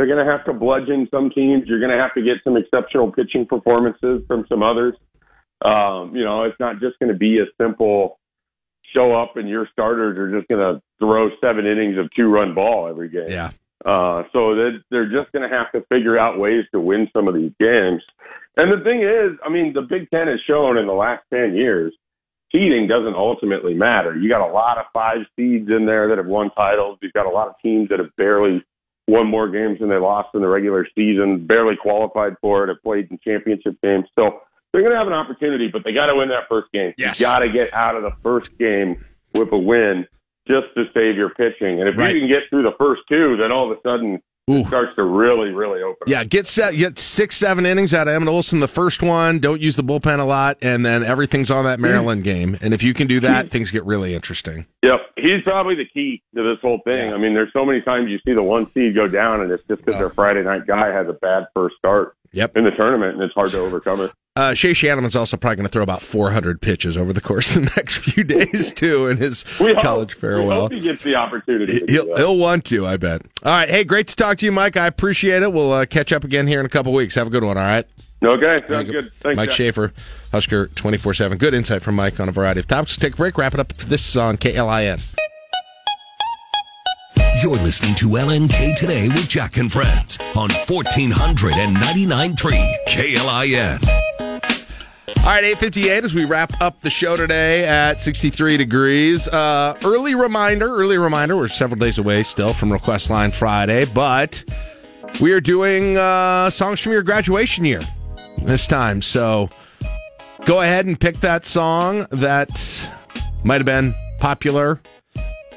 they're going to have to bludgeon some teams. You're going to have to get some exceptional pitching performances from some others. Um, you know, it's not just going to be a simple show up and your starters are just going to throw seven innings of two run ball every game. Yeah. Uh, so they're, they're just going to have to figure out ways to win some of these games. And the thing is, I mean, the Big Ten has shown in the last 10 years, seeding doesn't ultimately matter. You got a lot of five seeds in there that have won titles. You've got a lot of teams that have barely won more games than they lost in the regular season, barely qualified for it, have played in championship games. So they're going to have an opportunity, but they got to win that first game. Yes. You got to get out of the first game with a win just to save your pitching. And if Right. you can get through the first two, then all of a sudden it starts to really, really open. Yeah, get set, get six, seven innings out of Emmett Olson the first one. Don't use the bullpen a lot, and then everything's on that Maryland game. And if you can do that, things get really interesting. Yep, he's probably the key to this whole thing. I mean, there's so many times you see the one seed go down, and it's just because their oh. Friday night guy has a bad first start yep. in the tournament, and it's hard to overcome it. Uh, Shay Schanaman's also probably going to throw about 400 pitches over the course <laughs> of the next few days too in his hope- college We farewell. hope he gets the opportunity. He'll, he'll want to, I bet. All right, hey, great to talk to you, Mike. I appreciate it. We'll uh, catch up again here in a couple weeks. Have a good one. All right. Okay, sounds good. Thanks, Mike Jack. Schaefer, Husker 24 7. Good insight from Mike on a variety of topics. Take a break, wrap it up. This is on KLIN. You're listening to LNK Today with Jack and Friends on 1499.3 KLIN. All right, 858 as we wrap up the show today at 63 degrees. Uh, early reminder, early reminder, we're several days away still from Request Line Friday, but we are doing uh, songs from your graduation year this time. So go ahead and pick that song that might have been popular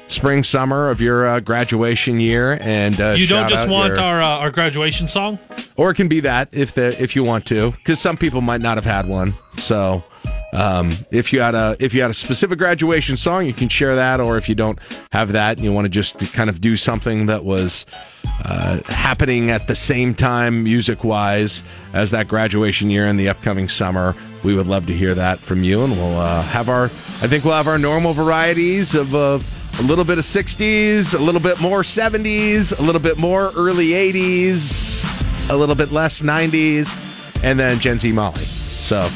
spring, summer of your uh, graduation year. And uh, you don't just want your- our uh, our graduation song. or it can be that if the if you want to, because some people might not have had one. So, um, if you had a if you had a specific graduation song, you can share that. Or if you don't have that, and you want to just kind of do something that was uh, happening at the same time, music wise, as that graduation year and the upcoming summer, we would love to hear that from you. And we'll uh, have our I think we'll have our normal varieties of. A little bit of 60s, a little bit more 70s, a little bit more early 80s, a little bit less 90s, and then Gen Z Molly. So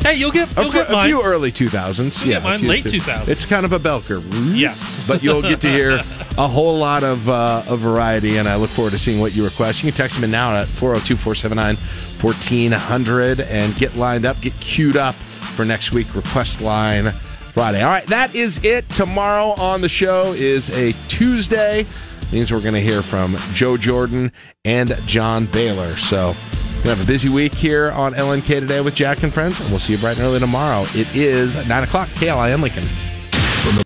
Hey, you'll get a, you'll get a mine. few early 2000s. You'll yeah, get mine few- late 2000s. It's kind of a bell curve. <laughs> Yes. But you'll get to hear a whole lot of, uh, of variety, and I look forward to seeing what you request. You can text me now at 402 479 1400 and get lined up, get queued up for next week, Request Line Friday. All right, that is it. Tomorrow on the show is a Tuesday. Means we're going to hear from Joe Jordan and John Baylor. So, to have a busy week here on LNK today with Jack and Friends, and we'll see you bright and early tomorrow. It is 9 o'clock, KLIN Lincoln.